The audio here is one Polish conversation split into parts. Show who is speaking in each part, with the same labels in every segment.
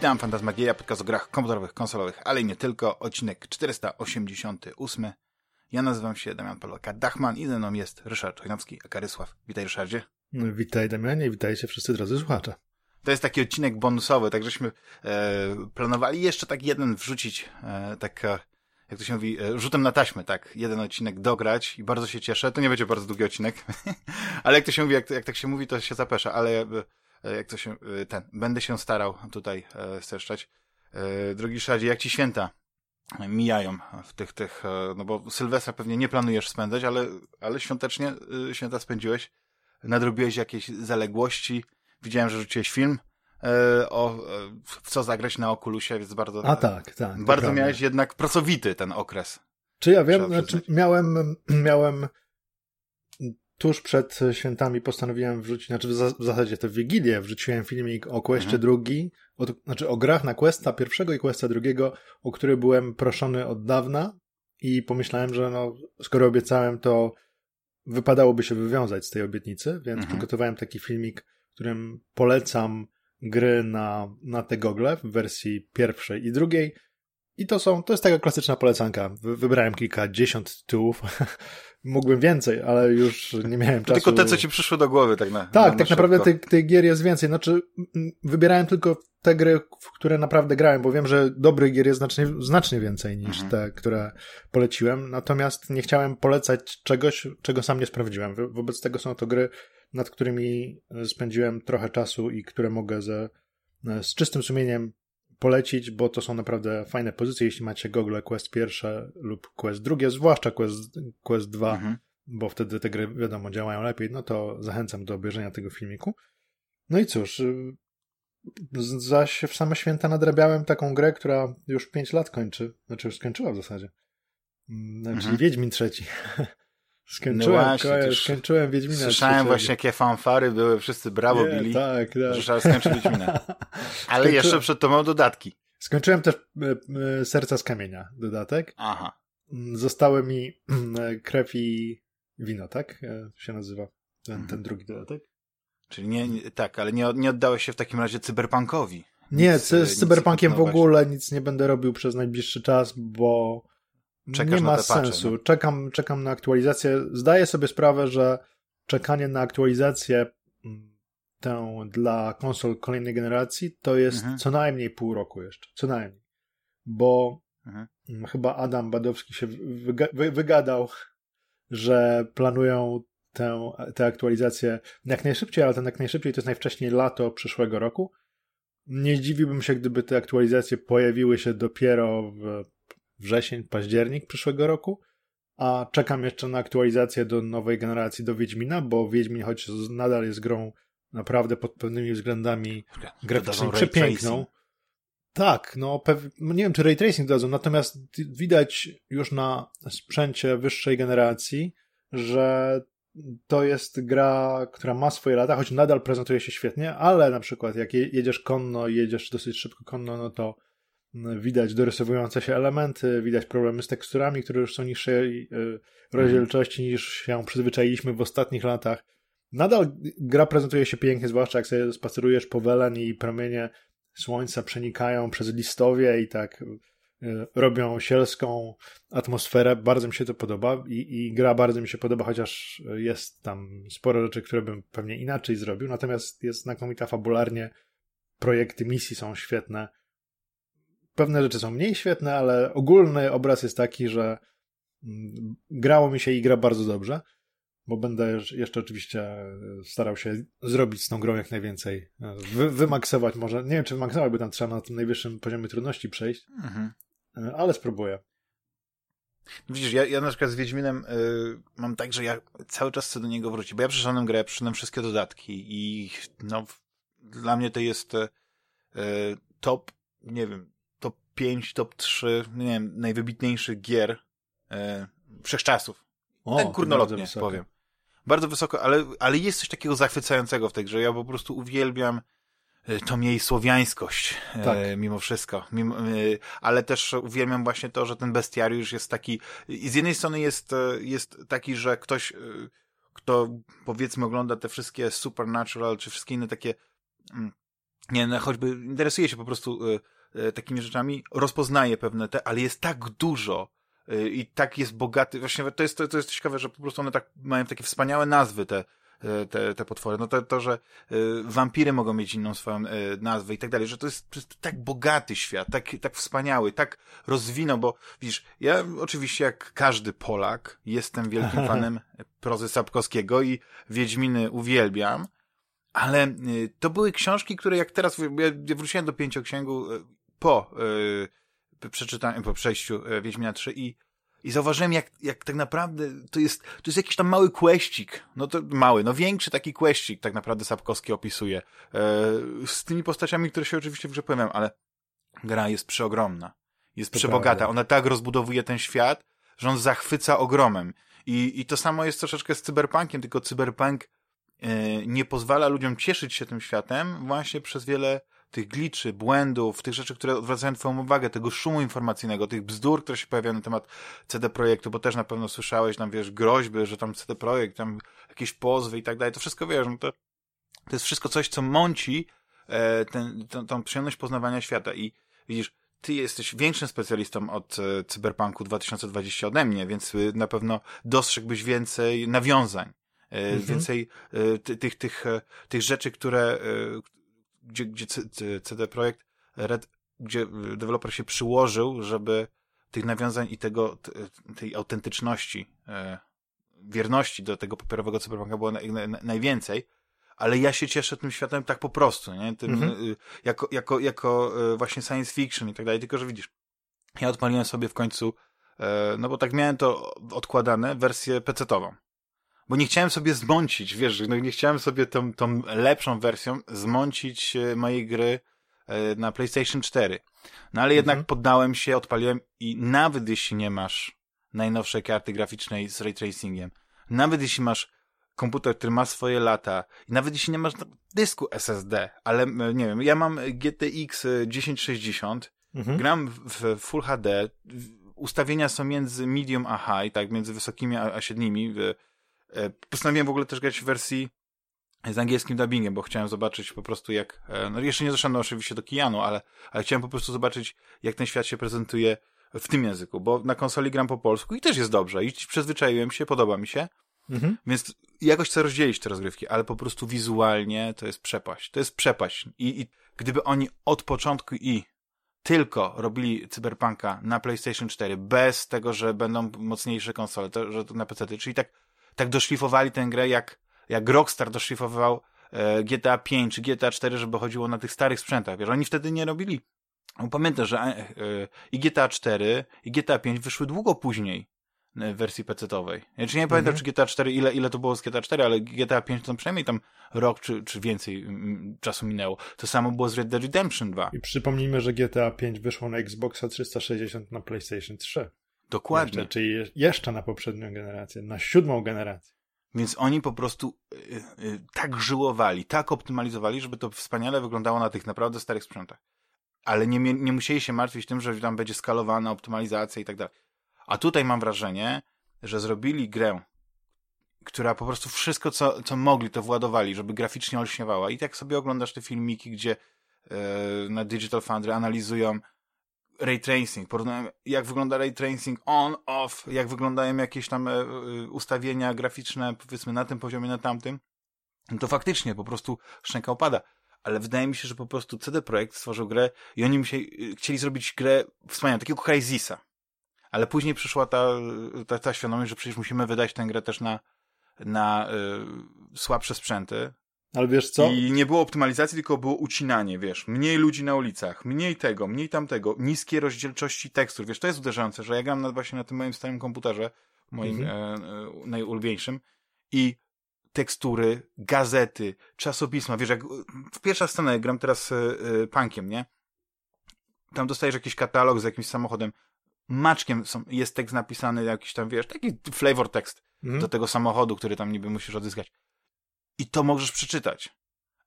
Speaker 1: Witam, Fantasmagieria, podcast o grach komputerowych, konsolowych, ale i nie tylko, odcinek 488. Ja nazywam się Damian Polaka Dachman i ze mną jest Ryszard Chojnowski, a Karysław. Witaj Ryszardzie.
Speaker 2: No, witaj Damianie, witajcie wszyscy drodzy słuchacze.
Speaker 1: To jest taki odcinek bonusowy, tak żeśmy e, planowali jeszcze tak jeden wrzucić, e, tak e, jak to się mówi, e, rzutem na taśmę, tak, jeden odcinek dograć i bardzo się cieszę. To nie będzie bardzo długi odcinek, ale jak to się mówi, jak, jak tak się mówi, to się zapesza, ale e, jak to się, e, ten, będę się starał tutaj e, streszczać. E, drogi Szadzie, jak ci święta mijają w tych, tych, e, no bo Sylwestra pewnie nie planujesz spędzać, ale, ale świątecznie e, święta spędziłeś, nadrobiłeś jakieś zaległości, widziałem, że rzuciłeś film, e, o, w co zagrać na Oculusie, więc bardzo...
Speaker 2: A tak, tak.
Speaker 1: Bardzo miałeś jednak pracowity ten okres.
Speaker 2: Czy ja wiem, znaczy miałem, miałem tuż przed świętami postanowiłem wrzucić, znaczy w, za, w zasadzie w Wigilię wrzuciłem filmik o Questie mhm. drugi, o, znaczy o grach na Questa pierwszego i Questa drugiego, o który byłem proszony od dawna i pomyślałem, że no, skoro obiecałem, to wypadałoby się wywiązać z tej obietnicy, więc mhm. przygotowałem taki filmik, w którym polecam gry na, na te gogle w wersji pierwszej i drugiej. I to są, to jest taka klasyczna polecanka. Wybrałem kilkadziesiąt tytułów. Mógłbym więcej, ale już nie miałem czasu.
Speaker 1: Tylko te, co ci przyszły do głowy, tak na
Speaker 2: Tak,
Speaker 1: na
Speaker 2: tak naprawdę tych, tych gier jest więcej. Znaczy, wybierałem tylko te gry, w które naprawdę grałem, bo wiem, że dobrych gier jest znacznie, znacznie więcej niż mhm. te, które poleciłem. Natomiast nie chciałem polecać czegoś, czego sam nie sprawdziłem. Wo wobec tego są to gry, nad którymi spędziłem trochę czasu i które mogę ze, z czystym sumieniem polecić, bo to są naprawdę fajne pozycje, jeśli macie Google Quest pierwsze lub Quest drugie, zwłaszcza Quest, Quest 2, mhm. bo wtedy te gry, wiadomo, działają lepiej, no to zachęcam do obejrzenia tego filmiku. No i cóż, y, zaś w same święta nadrabiałem taką grę, która już 5 lat kończy, znaczy już skończyła w zasadzie, mm, czyli mhm. Wiedźmin trzeci. Skończyłem, no skończyłem Wiedźmina.
Speaker 1: Słyszałem trzeciego. właśnie, jakie fanfary były, wszyscy brawo Nie, bili,
Speaker 2: tak, tak.
Speaker 1: że trzeba skończyć Wiedźmina. Ale jeszcze przed to mam dodatki.
Speaker 2: Skończyłem też e, e, Serca z Kamienia dodatek.
Speaker 1: Aha.
Speaker 2: Mm, zostały mi e, krew i wino, tak? się nazywa ten, mhm. ten drugi dodatek.
Speaker 1: Czyli nie, nie, tak, ale nie, nie oddałeś się w takim razie cyberpunkowi.
Speaker 2: Nie, nic, z, z cyberpunkiem w ogóle nic nie będę robił przez najbliższy czas, bo Czekasz nie ma sensu. Czekam, czekam na aktualizację. Zdaję sobie sprawę, że czekanie na aktualizację mm, tę dla konsol kolejnej generacji to jest mhm. co najmniej pół roku jeszcze. Co najmniej. Bo mhm. Mm, chyba Adam Badowski się wyga wy wygadał, że planują tę, tę aktualizację jak najszybciej, ale ten jak najszybciej to jest najwcześniej lato przyszłego roku. Nie zdziwiłbym się, gdyby te aktualizacje pojawiły się dopiero w wrzesień, październik przyszłego roku, a czekam jeszcze na aktualizację do nowej generacji do Wiedźmina, bo Wiedźmin choć nadal jest grą naprawdę pod pewnymi względami graficznymi przepiękną. Tak, no, no nie wiem, czy ray tracing dadzą, natomiast widać już na sprzęcie wyższej generacji, że to jest gra, która ma swoje lata, choć nadal prezentuje się świetnie, ale na przykład jak jedziesz konno i jedziesz dosyć szybko konno, no to widać dorysowujące się elementy, widać problemy z teksturami, które już są niższej y, rozdzielczości niż się przyzwyczailiśmy w ostatnich latach. Nadal gra prezentuje się pięknie, zwłaszcza jak sobie spacerujesz po Welen i promienie słońca przenikają przez listowie i tak y, robią sielską atmosferę. Bardzo mi się to podoba i, i gra bardzo mi się podoba, chociaż jest tam sporo rzeczy, które bym pewnie inaczej zrobił, natomiast jest znakomita fabularnie. Projekty misji są świetne pewne rzeczy są mniej świetne, ale ogólny obraz jest taki, że mm, grało mi się i gra bardzo dobrze, bo będę jeszcze oczywiście starał się zrobić z tą grą jak najwięcej. Wy, wymaksować może, nie wiem czy wymaksować, bo tam trzeba na tym najwyższym poziomie trudności przejść, mhm. ale spróbuję.
Speaker 1: Widzisz, ja, ja na przykład z Wiedźminem y, mam tak, że ja cały czas chcę do niego wrócić, bo ja przeszedłem grę, przeszedłem wszystkie dodatki i no, dla mnie to jest y, top, nie wiem, 5, top 3, nie wiem, najwybitniejszych gier e, wszechczasów. O, tak kurnolotnie powiem. Bardzo wysoko, ale, ale jest coś takiego zachwycającego w tej grze. Ja po prostu uwielbiam e, tą jej słowiańskość, e, tak. e, mimo wszystko. Mimo, e, ale też uwielbiam właśnie to, że ten bestiariusz jest taki, z jednej strony jest, e, jest taki, że ktoś, kto powiedzmy ogląda te wszystkie Supernatural, czy wszystkie inne takie mm, nie, no, choćby interesuje się po prostu takimi rzeczami, rozpoznaje pewne te, ale jest tak dużo y, i tak jest bogaty, właśnie to jest, to, to jest ciekawe, że po prostu one tak mają takie wspaniałe nazwy, te, y, te, te potwory. No to, to że y, wampiry mogą mieć inną swoją y, nazwę i tak dalej, że to jest, to jest tak bogaty świat, tak, tak wspaniały, tak rozwinął, bo widzisz, ja oczywiście jak każdy Polak jestem wielkim fanem prozy Sapkowskiego i Wiedźminy uwielbiam, ale y, to były książki, które jak teraz, ja wróciłem do pięcioksięgu po y, przeczytaniu, po przejściu Wiedźmina 3 i, i zauważyłem, jak, jak tak naprawdę to jest, to jest jakiś tam mały kłeścik, no to mały, no większy taki kłeścik tak naprawdę Sapkowski opisuje, z tymi postaciami, które się oczywiście w grze pojawiają, ale gra jest przeogromna, jest to przebogata, prawda. ona tak rozbudowuje ten świat, że on zachwyca ogromem. I, I to samo jest troszeczkę z cyberpunkiem, tylko cyberpunk E, nie pozwala ludziom cieszyć się tym światem właśnie przez wiele tych gliczy, błędów, tych rzeczy, które odwracają twoją uwagę, tego szumu informacyjnego, tych bzdur, które się pojawiają na temat CD Projektu, bo też na pewno słyszałeś tam, wiesz, groźby, że tam CD Projekt, tam jakieś pozwy i tak dalej, to wszystko, wiesz, no to, to jest wszystko coś, co mąci e, ten, tą, tą przyjemność poznawania świata i widzisz, ty jesteś większym specjalistą od e, Cyberpunku 2020 ode mnie, więc y, na pewno dostrzegłbyś więcej nawiązań E, mhm. więcej e, tych, tych, tych rzeczy, które, gdzie, gdzie CD Projekt Red, gdzie deweloper się przyłożył, żeby tych nawiązań i tego, tej autentyczności, wierności do tego papierowego cyberpunka było najwięcej, ale ja się cieszę tym światem tak po prostu, nie? Tym, mhm. jako, jako, jako właśnie science fiction i tak dalej, tylko że widzisz, ja odpaliłem sobie w końcu, no bo tak miałem to odkładane, wersję PC-tową bo nie chciałem sobie zmącić, wiesz, no nie chciałem sobie tą, tą lepszą wersją zmącić e, mojej gry e, na PlayStation 4. No ale jednak mhm. poddałem się, odpaliłem i nawet jeśli nie masz najnowszej karty graficznej z ray tracingiem, nawet jeśli masz komputer, który ma swoje lata, i nawet jeśli nie masz dysku SSD, ale e, nie wiem, ja mam GTX 1060, mhm. gram w Full HD, ustawienia są między medium a high, tak, między wysokimi a, a średnimi, postanowiłem w ogóle też grać w wersji z angielskim dubbingiem, bo chciałem zobaczyć po prostu jak, e, no jeszcze nie doszedłem oczywiście do Kijanu, ale, ale chciałem po prostu zobaczyć jak ten świat się prezentuje w tym języku, bo na konsoli gram po polsku i też jest dobrze i przyzwyczaiłem się, podoba mi się, mhm. więc jakoś chcę rozdzielić te rozgrywki, ale po prostu wizualnie to jest przepaść, to jest przepaść I, i gdyby oni od początku i tylko robili Cyberpunka na PlayStation 4 bez tego, że będą mocniejsze konsole, to, że to na PC, czyli tak tak doszlifowali tę grę, jak, jak Rockstar doszlifował e, GTA 5 czy GTA 4, żeby chodziło na tych starych sprzętach. Wiesz, oni wtedy nie robili. Pamiętam, że e, e, i GTA 4 i GTA 5 wyszły długo później w wersji PC-owej. Ja czy nie pamiętam, mhm. czy GTA 4, ile, ile to było z GTA 4, ale GTA 5 to przynajmniej tam rok czy, czy więcej czasu minęło. To samo było z Red Dead Redemption 2.
Speaker 2: I przypomnijmy, że GTA 5 wyszło na Xboxa 360 na PlayStation 3.
Speaker 1: Dokładnie.
Speaker 2: Jeszcze, czyli jeszcze na poprzednią generację, na siódmą generację.
Speaker 1: Więc oni po prostu y, y, tak żyłowali, tak optymalizowali, żeby to wspaniale wyglądało na tych naprawdę starych sprzętach. Ale nie, nie musieli się martwić tym, że tam będzie skalowana optymalizacja i tak dalej. A tutaj mam wrażenie, że zrobili grę, która po prostu wszystko, co, co mogli, to władowali, żeby graficznie olśniewała. I tak sobie oglądasz te filmiki, gdzie yy, na Digital Foundry analizują ray tracing, porównują jak wygląda ray tracing on, off, jak wyglądają jakieś tam e, e, ustawienia graficzne, powiedzmy na tym poziomie, na tamtym, to faktycznie po prostu szczęka opada. Ale wydaje mi się, że po prostu CD Projekt stworzył grę i oni musieli, chcieli zrobić grę wspaniałą, takiego Crysisa. Ale później przyszła ta, ta, ta świadomość, że przecież musimy wydać tę grę też na, na y, słabsze sprzęty,
Speaker 2: ale wiesz co?
Speaker 1: I nie było optymalizacji, tylko było ucinanie, wiesz. Mniej ludzi na ulicach, mniej tego, mniej tamtego, niskie rozdzielczości tekstur. Wiesz, to jest uderzające, że ja gram na, właśnie na tym moim starym komputerze, moim mhm. e, e, najulubieńszym i tekstury, gazety, czasopisma. Wiesz, jak w pierwsza scena, jak gram teraz e, e, punkiem, nie? Tam dostajesz jakiś katalog z jakimś samochodem. Maczkiem są, jest tekst napisany, jakiś tam, wiesz, taki flavor tekst mhm. do tego samochodu, który tam niby musisz odzyskać i to możesz przeczytać.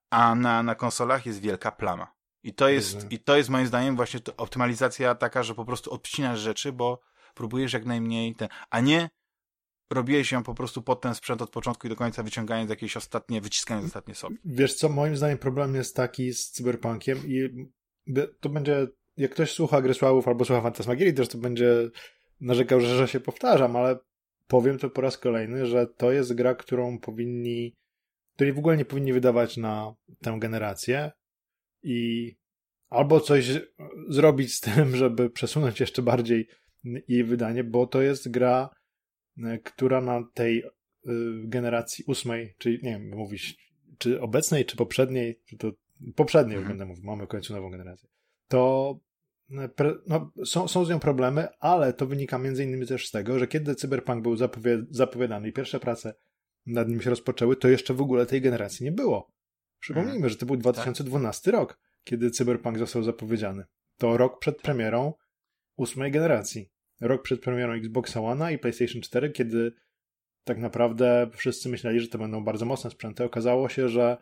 Speaker 1: A na, na konsolach jest wielka plama. I to jest, i to jest moim zdaniem właśnie optymalizacja taka, że po prostu odcinasz rzeczy, bo próbujesz jak najmniej ten, a nie robiłeś ją po prostu pod ten sprzęt od początku i do końca, wyciągając jakieś ostatnie, wyciskając ostatnie sobie.
Speaker 2: Wiesz co, moim zdaniem problem jest taki z cyberpunkiem i to będzie, jak ktoś słucha Gry Sławów albo słucha Fantasmagierii, też to będzie narzekał, że, że się powtarzam, ale powiem to po raz kolejny, że to jest gra, którą powinni, której w ogóle nie powinni wydawać na tę generację i albo coś zrobić z tym, żeby przesunąć jeszcze bardziej jej wydanie, bo to jest gra, e, która na tej e, generacji ósmej, czyli nie wiem, mówić, czy obecnej, czy poprzedniej, czy to poprzedniej mhm. będę mówił, mamy w końcu nową generację, to e, no, są, są z nią problemy, ale to wynika między innymi też z tego, że kiedy Cyberpunk był zapowiadany i pierwsze prace nad nim się rozpoczęły, to jeszcze w ogóle tej generacji nie było. Przypomnijmy, że to był 2012 tak. rok, kiedy Cyberpunk został zapowiedziany. To rok przed premierą ósmej generacji. Rok przed premierą Xbox One i PlayStation 4, kiedy tak naprawdę wszyscy myśleli, że to będą bardzo mocne sprzęty. Okazało się, że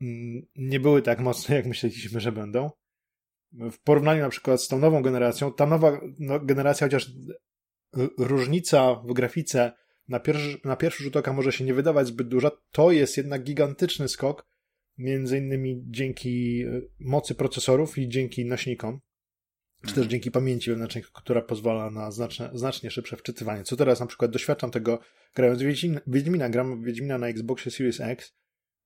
Speaker 2: mm, nie były tak mocne, jak myśleliśmy, że będą. W porównaniu na przykład z tą nową generacją, ta nowa no, generacja, chociaż różnica w grafice na pierwszy, na pierwszy rzut oka może się nie wydawać zbyt duża, to jest jednak gigantyczny skok, między innymi dzięki e, mocy procesorów i dzięki nośnikom, czy też mhm. dzięki pamięci wewnętrznej, która pozwala na znaczne, znacznie szybsze wczytywanie. Co teraz na przykład doświadczam tego grając Wiedźmina, Wiedźmina gram Wiedźmina na Xboxie Series X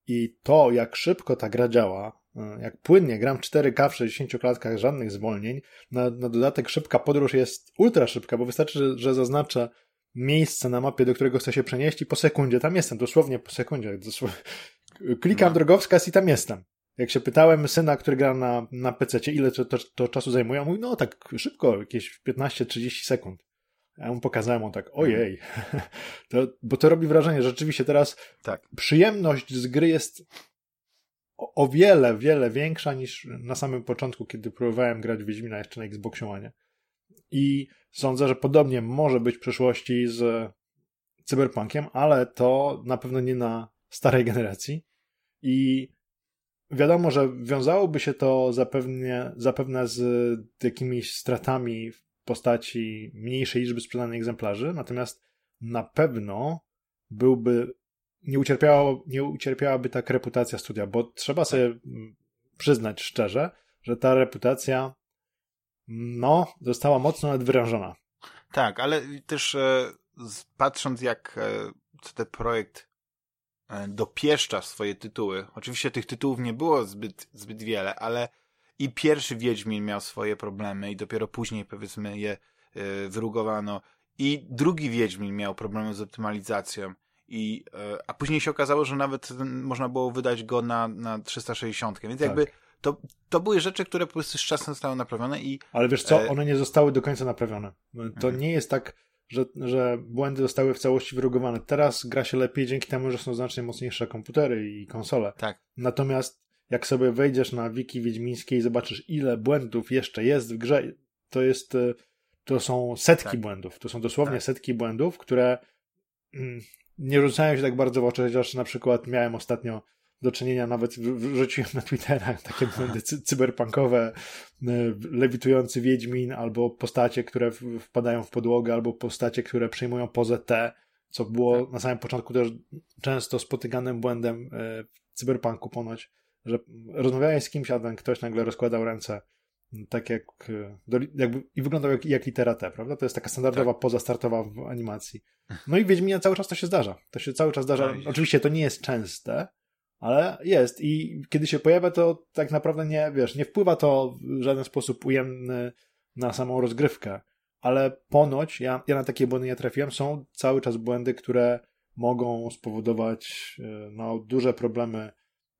Speaker 2: i to, jak szybko ta gra działa, e, jak płynnie gram 4K w 60 klatkach, żadnych zwolnień, na, na dodatek szybka podróż jest ultra szybka, bo wystarczy, że, że zaznaczę miejsce na mapie, do którego chcę się przenieść i po sekundzie tam jestem, dosłownie po sekundzie. Dosłownie. Klikam no. drogowskaz i tam jestem. Jak się pytałem syna, który gra na, na PC, ile to, to, to czasu zajmuje, on mówi, no tak szybko, jakieś 15-30 sekund. Ja mu pokazałem, on tak, ojej. to, bo to robi wrażenie, że rzeczywiście teraz tak. przyjemność z gry jest o, o, wiele, wiele większa niż na samym początku, kiedy próbowałem grać w Wiedźmina jeszcze na Xboxie One. I sądzę, że podobnie może być w przyszłości z Cyberpunkiem, ale to na pewno nie na starej generacji. I wiadomo, że wiązałoby się to zapewne, zapewne z jakimiś stratami w postaci mniejszej liczby sprzedanych egzemplarzy, natomiast na pewno byłby, nie, ucierpiało, nie ucierpiałaby tak reputacja studia, bo trzeba sobie przyznać szczerze, że ta reputacja no, została mocno nadwyrężona.
Speaker 1: Tak, ale też e, patrząc jak e, ten projekt e, dopieszcza swoje tytuły, oczywiście tych tytułów nie było zbyt, zbyt wiele, ale i pierwszy Wiedźmin miał swoje problemy i dopiero później powiedzmy je e, wyrugowano i drugi Wiedźmin miał problemy z optymalizacją i, e, a później się okazało, że nawet można było wydać go na, na 360, więc tak. To, to były rzeczy, które po prostu z czasem zostały naprawione i...
Speaker 2: Ale wiesz co, e, one nie zostały do końca naprawione. To mhm. nie jest tak, że, że błędy zostały w całości wyrugowane. Teraz gra się lepiej dzięki temu, że są znacznie mocniejsze komputery i konsole.
Speaker 1: Tak.
Speaker 2: Natomiast jak sobie wejdziesz na wiki wiedźmińskiej i zobaczysz, ile błędów jeszcze jest w grze, to jest, e, to są setki tak. błędów. To są dosłownie tak. setki błędów, które mm, nie rzucają się tak bardzo w oczy, chociaż na przykład miałem ostatnio do czynienia, nawet wrzuciłem na Twittera takie błędy cyberpunkowe, e, lewitujący Wiedźmin, albo postacie, które wpadają w podłogę, albo postacie, które przejmują pozę T, co było tak. na samym początku też często spotykanym błędem e, w cyberpunku ponoć, że rozmawiałeś z kimś, a ten ktoś nagle rozkładał ręce tak jak jakby, i wyglądał jak, jak litera T, prawda? To jest taka standardowa tak. poza startowa w animacji. No i Wiedźminie cały czas to się zdarza. To się cały czas zdarza. Oczywiście to nie jest częste, ale jest i kiedy się pojawia, to tak naprawdę nie, wiesz, nie wpływa to w żaden sposób ujemny na samą rozgrywkę, ale ponoć, ja, ja na takie błędy nie trafiłem, są cały czas błędy, które mogą spowodować e, no, duże problemy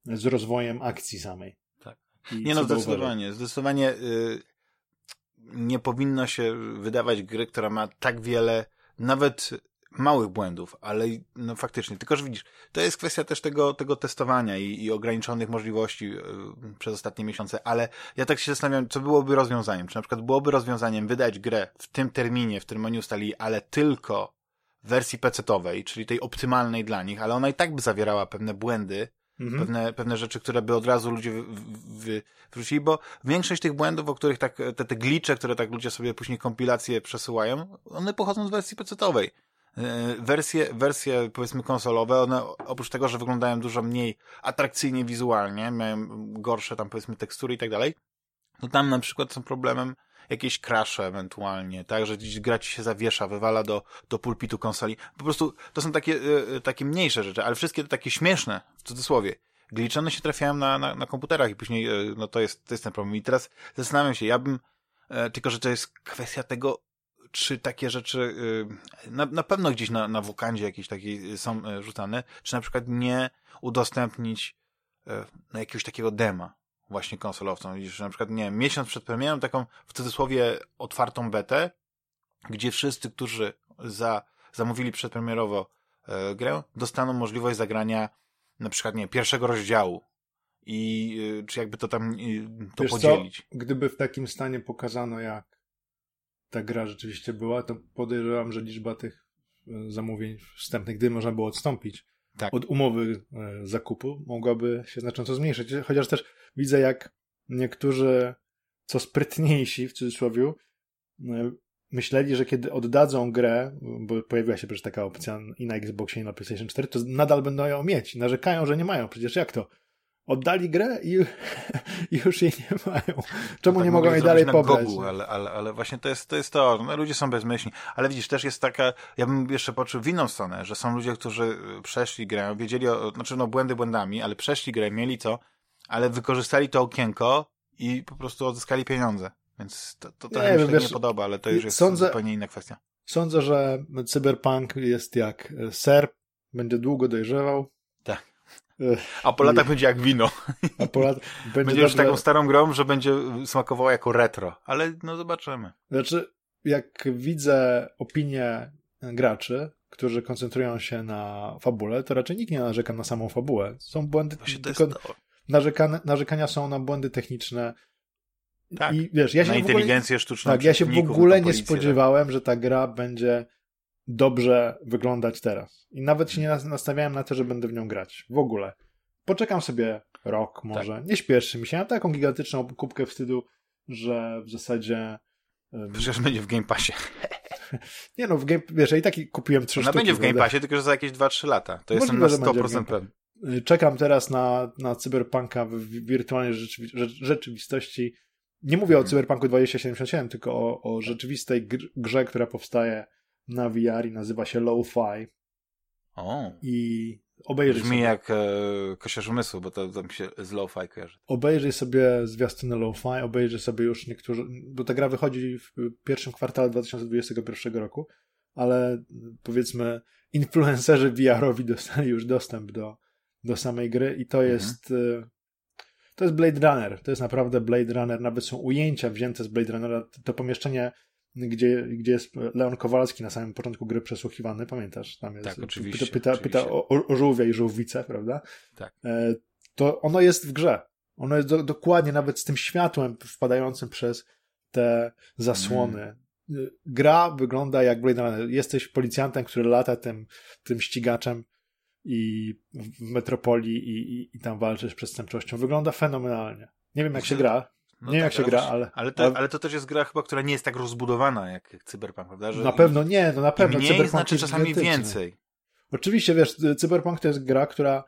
Speaker 2: z rozwojem akcji samej.
Speaker 1: Tak. I nie no, zdecydowanie, zdecydowanie yy, nie powinno się wydawać gry, która ma tak wiele, nawet małych błędów, ale no faktycznie, tylko że widzisz, to jest kwestia też tego, tego testowania i, i ograniczonych możliwości yy, przez ostatnie miesiące, ale ja tak się zastanawiam, co byłoby rozwiązaniem, czy na przykład byłoby rozwiązaniem wydać grę w tym terminie, w którym oni ustalili, ale tylko w wersji PC-owej, czyli tej optymalnej dla nich, ale ona i tak by zawierała pewne błędy, mhm. pewne, pewne rzeczy, które by od razu ludzie wrócili, bo większość tych błędów, o których tak, te, te glicze, które tak ludzie sobie później kompilacje przesyłają, one pochodzą z wersji PC-owej. Wersje, wersje powiedzmy konsolowe, one oprócz tego, że wyglądają dużo mniej atrakcyjnie wizualnie, mają gorsze tam powiedzmy tekstury i tak dalej, no tam na przykład są problemem jakieś crashe ewentualnie, tak, że gdzieś gra ci się zawiesza, wywala do, do pulpitu konsoli. Po prostu to są takie, e, takie mniejsze rzeczy, ale wszystkie takie śmieszne, w cudzysłowie, glitchone się trafiają na, na, na komputerach i później, e, no to jest, to jest ten problem. I teraz zastanawiam się, ja bym, e, tylko że to jest kwestia tego, czy takie rzeczy, na, na pewno gdzieś na, na wokandzie jakieś takie są rzucane, czy na przykład nie udostępnić na jakiegoś takiego dema, właśnie konsolowcom. Widzisz, na przykład, nie wiem, miesiąc przed premierą taką w cudzysłowie otwartą betę, gdzie wszyscy, którzy za, zamówili przedpremierowo e, grę, dostaną możliwość zagrania na przykład, nie pierwszego rozdziału. I e, czy jakby to tam e, to Wiesz podzielić. Co?
Speaker 2: Gdyby w takim stanie pokazano, jak ta gra rzeczywiście była, to podejrzewam, że liczba tych e, zamówień wstępnych, gdy można było odstąpić tak. od umowy e, zakupu, mogłaby się znacząco zmniejszyć. Chociaż też widzę, jak niektórzy, co sprytniejsi w cudzysłowie, e, myśleli, że kiedy oddadzą grę, bo pojawiła się przecież taka opcja i na Xboxie, i na PlayStation 4, to nadal będą ją mieć. Narzekają, że nie mają. Przecież jak to? Oddali grę i, i już jej nie mają. Czemu tak nie mogą jej dalej pobrać? Gogu,
Speaker 1: ale, ale, ale właśnie to jest to. Jest to. No, ludzie są bezmyślni. Ale widzisz, też jest taka, ja bym jeszcze poczuł w inną stronę, że są ludzie, którzy przeszli grę, wiedzieli, o, znaczy no błędy błędami, ale przeszli grę, mieli to, ale wykorzystali to okienko i po prostu odzyskali pieniądze. Więc to, to trochę nie, mi się wiesz, nie podoba, ale to już jest sądzę, zupełnie inna kwestia.
Speaker 2: Sądzę, że Cyberpunk jest jak ser, będzie długo dojrzewał.
Speaker 1: Tak. A po latach I... będzie jak wino. A po lat... będzie, będzie już taką starą grą, że będzie smakowała jako retro. Ale no zobaczymy.
Speaker 2: Znaczy, jak widzę opinie graczy, którzy koncentrują się na fabule, to raczej nikt nie narzeka na samą fabułę. Są błędy, tylko narzekane, narzekania są na błędy techniczne.
Speaker 1: Tak, I wiesz, ja się na inteligencję ogóle, sztuczną.
Speaker 2: Tak, ja się w ogóle nie spodziewałem, że ta gra będzie dobrze wyglądać teraz. I nawet się nie nastawiałem na to, że będę w nią grać. W ogóle. Poczekam sobie rok może. Tak. Nie śpieszy mi się. Mam taką gigantyczną kubkę wstydu, że w zasadzie...
Speaker 1: Przecież będzie w Game Passie.
Speaker 2: nie no, w Game, wiesz, ja i tak kupiłem trzy Ona sztuki.
Speaker 1: będzie w Game Passie, tylko że za jakieś 2-3 lata. To jestem na 100% pewny.
Speaker 2: Y, czekam teraz na, na Cyberpunka w wirtualnej rzeczywistości. Nie mówię hmm. o Cyberpunku 2077, tylko o, o rzeczywistej grze, która powstaje na VR i nazywa się Lo-Fi.
Speaker 1: O.
Speaker 2: I obejrzyj
Speaker 1: Brzmi sobie. jak e, kosiarz umysłu, bo to, to mi się z Lo-Fi kojarzy.
Speaker 2: Obejrzyj sobie zwiastuny Lo-Fi, obejrzyj sobie już niektórzy, bo ta gra wychodzi w pierwszym kwartale 2021 roku, ale powiedzmy influencerzy VR-owi dostali już dostęp do, do samej gry i to mhm. jest e, to jest Blade Runner, to jest naprawdę Blade Runner, nawet są ujęcia wzięte z Blade Runnera, to pomieszczenie gdzie, gdzie jest Leon Kowalski na samym początku gry przesłuchiwany, pamiętasz? Tam jest,
Speaker 1: tak, oczywiście.
Speaker 2: Pyta, pyta,
Speaker 1: oczywiście.
Speaker 2: pyta o, o żółwia i żółwicę, prawda?
Speaker 1: Tak.
Speaker 2: E, to ono jest w grze. Ono jest do, dokładnie nawet z tym światłem wpadającym przez te zasłony. Mm. Gra wygląda jak Blade Runner. Jesteś policjantem, który lata tym, tym ścigaczem i w metropolii i, i, i tam walczysz z przestępczością. Wygląda fenomenalnie. Nie wiem, jak się gra. No nie tak, jak się gra, ale...
Speaker 1: Ale to, ale to też jest gra chyba, która nie jest tak rozbudowana jak, Cyberpunk, prawda? Że
Speaker 2: na pewno nie, no na pewno.
Speaker 1: Mniej Cyberpunk znaczy czasami więcej.
Speaker 2: Oczywiście, wiesz, Cyberpunk to jest gra, która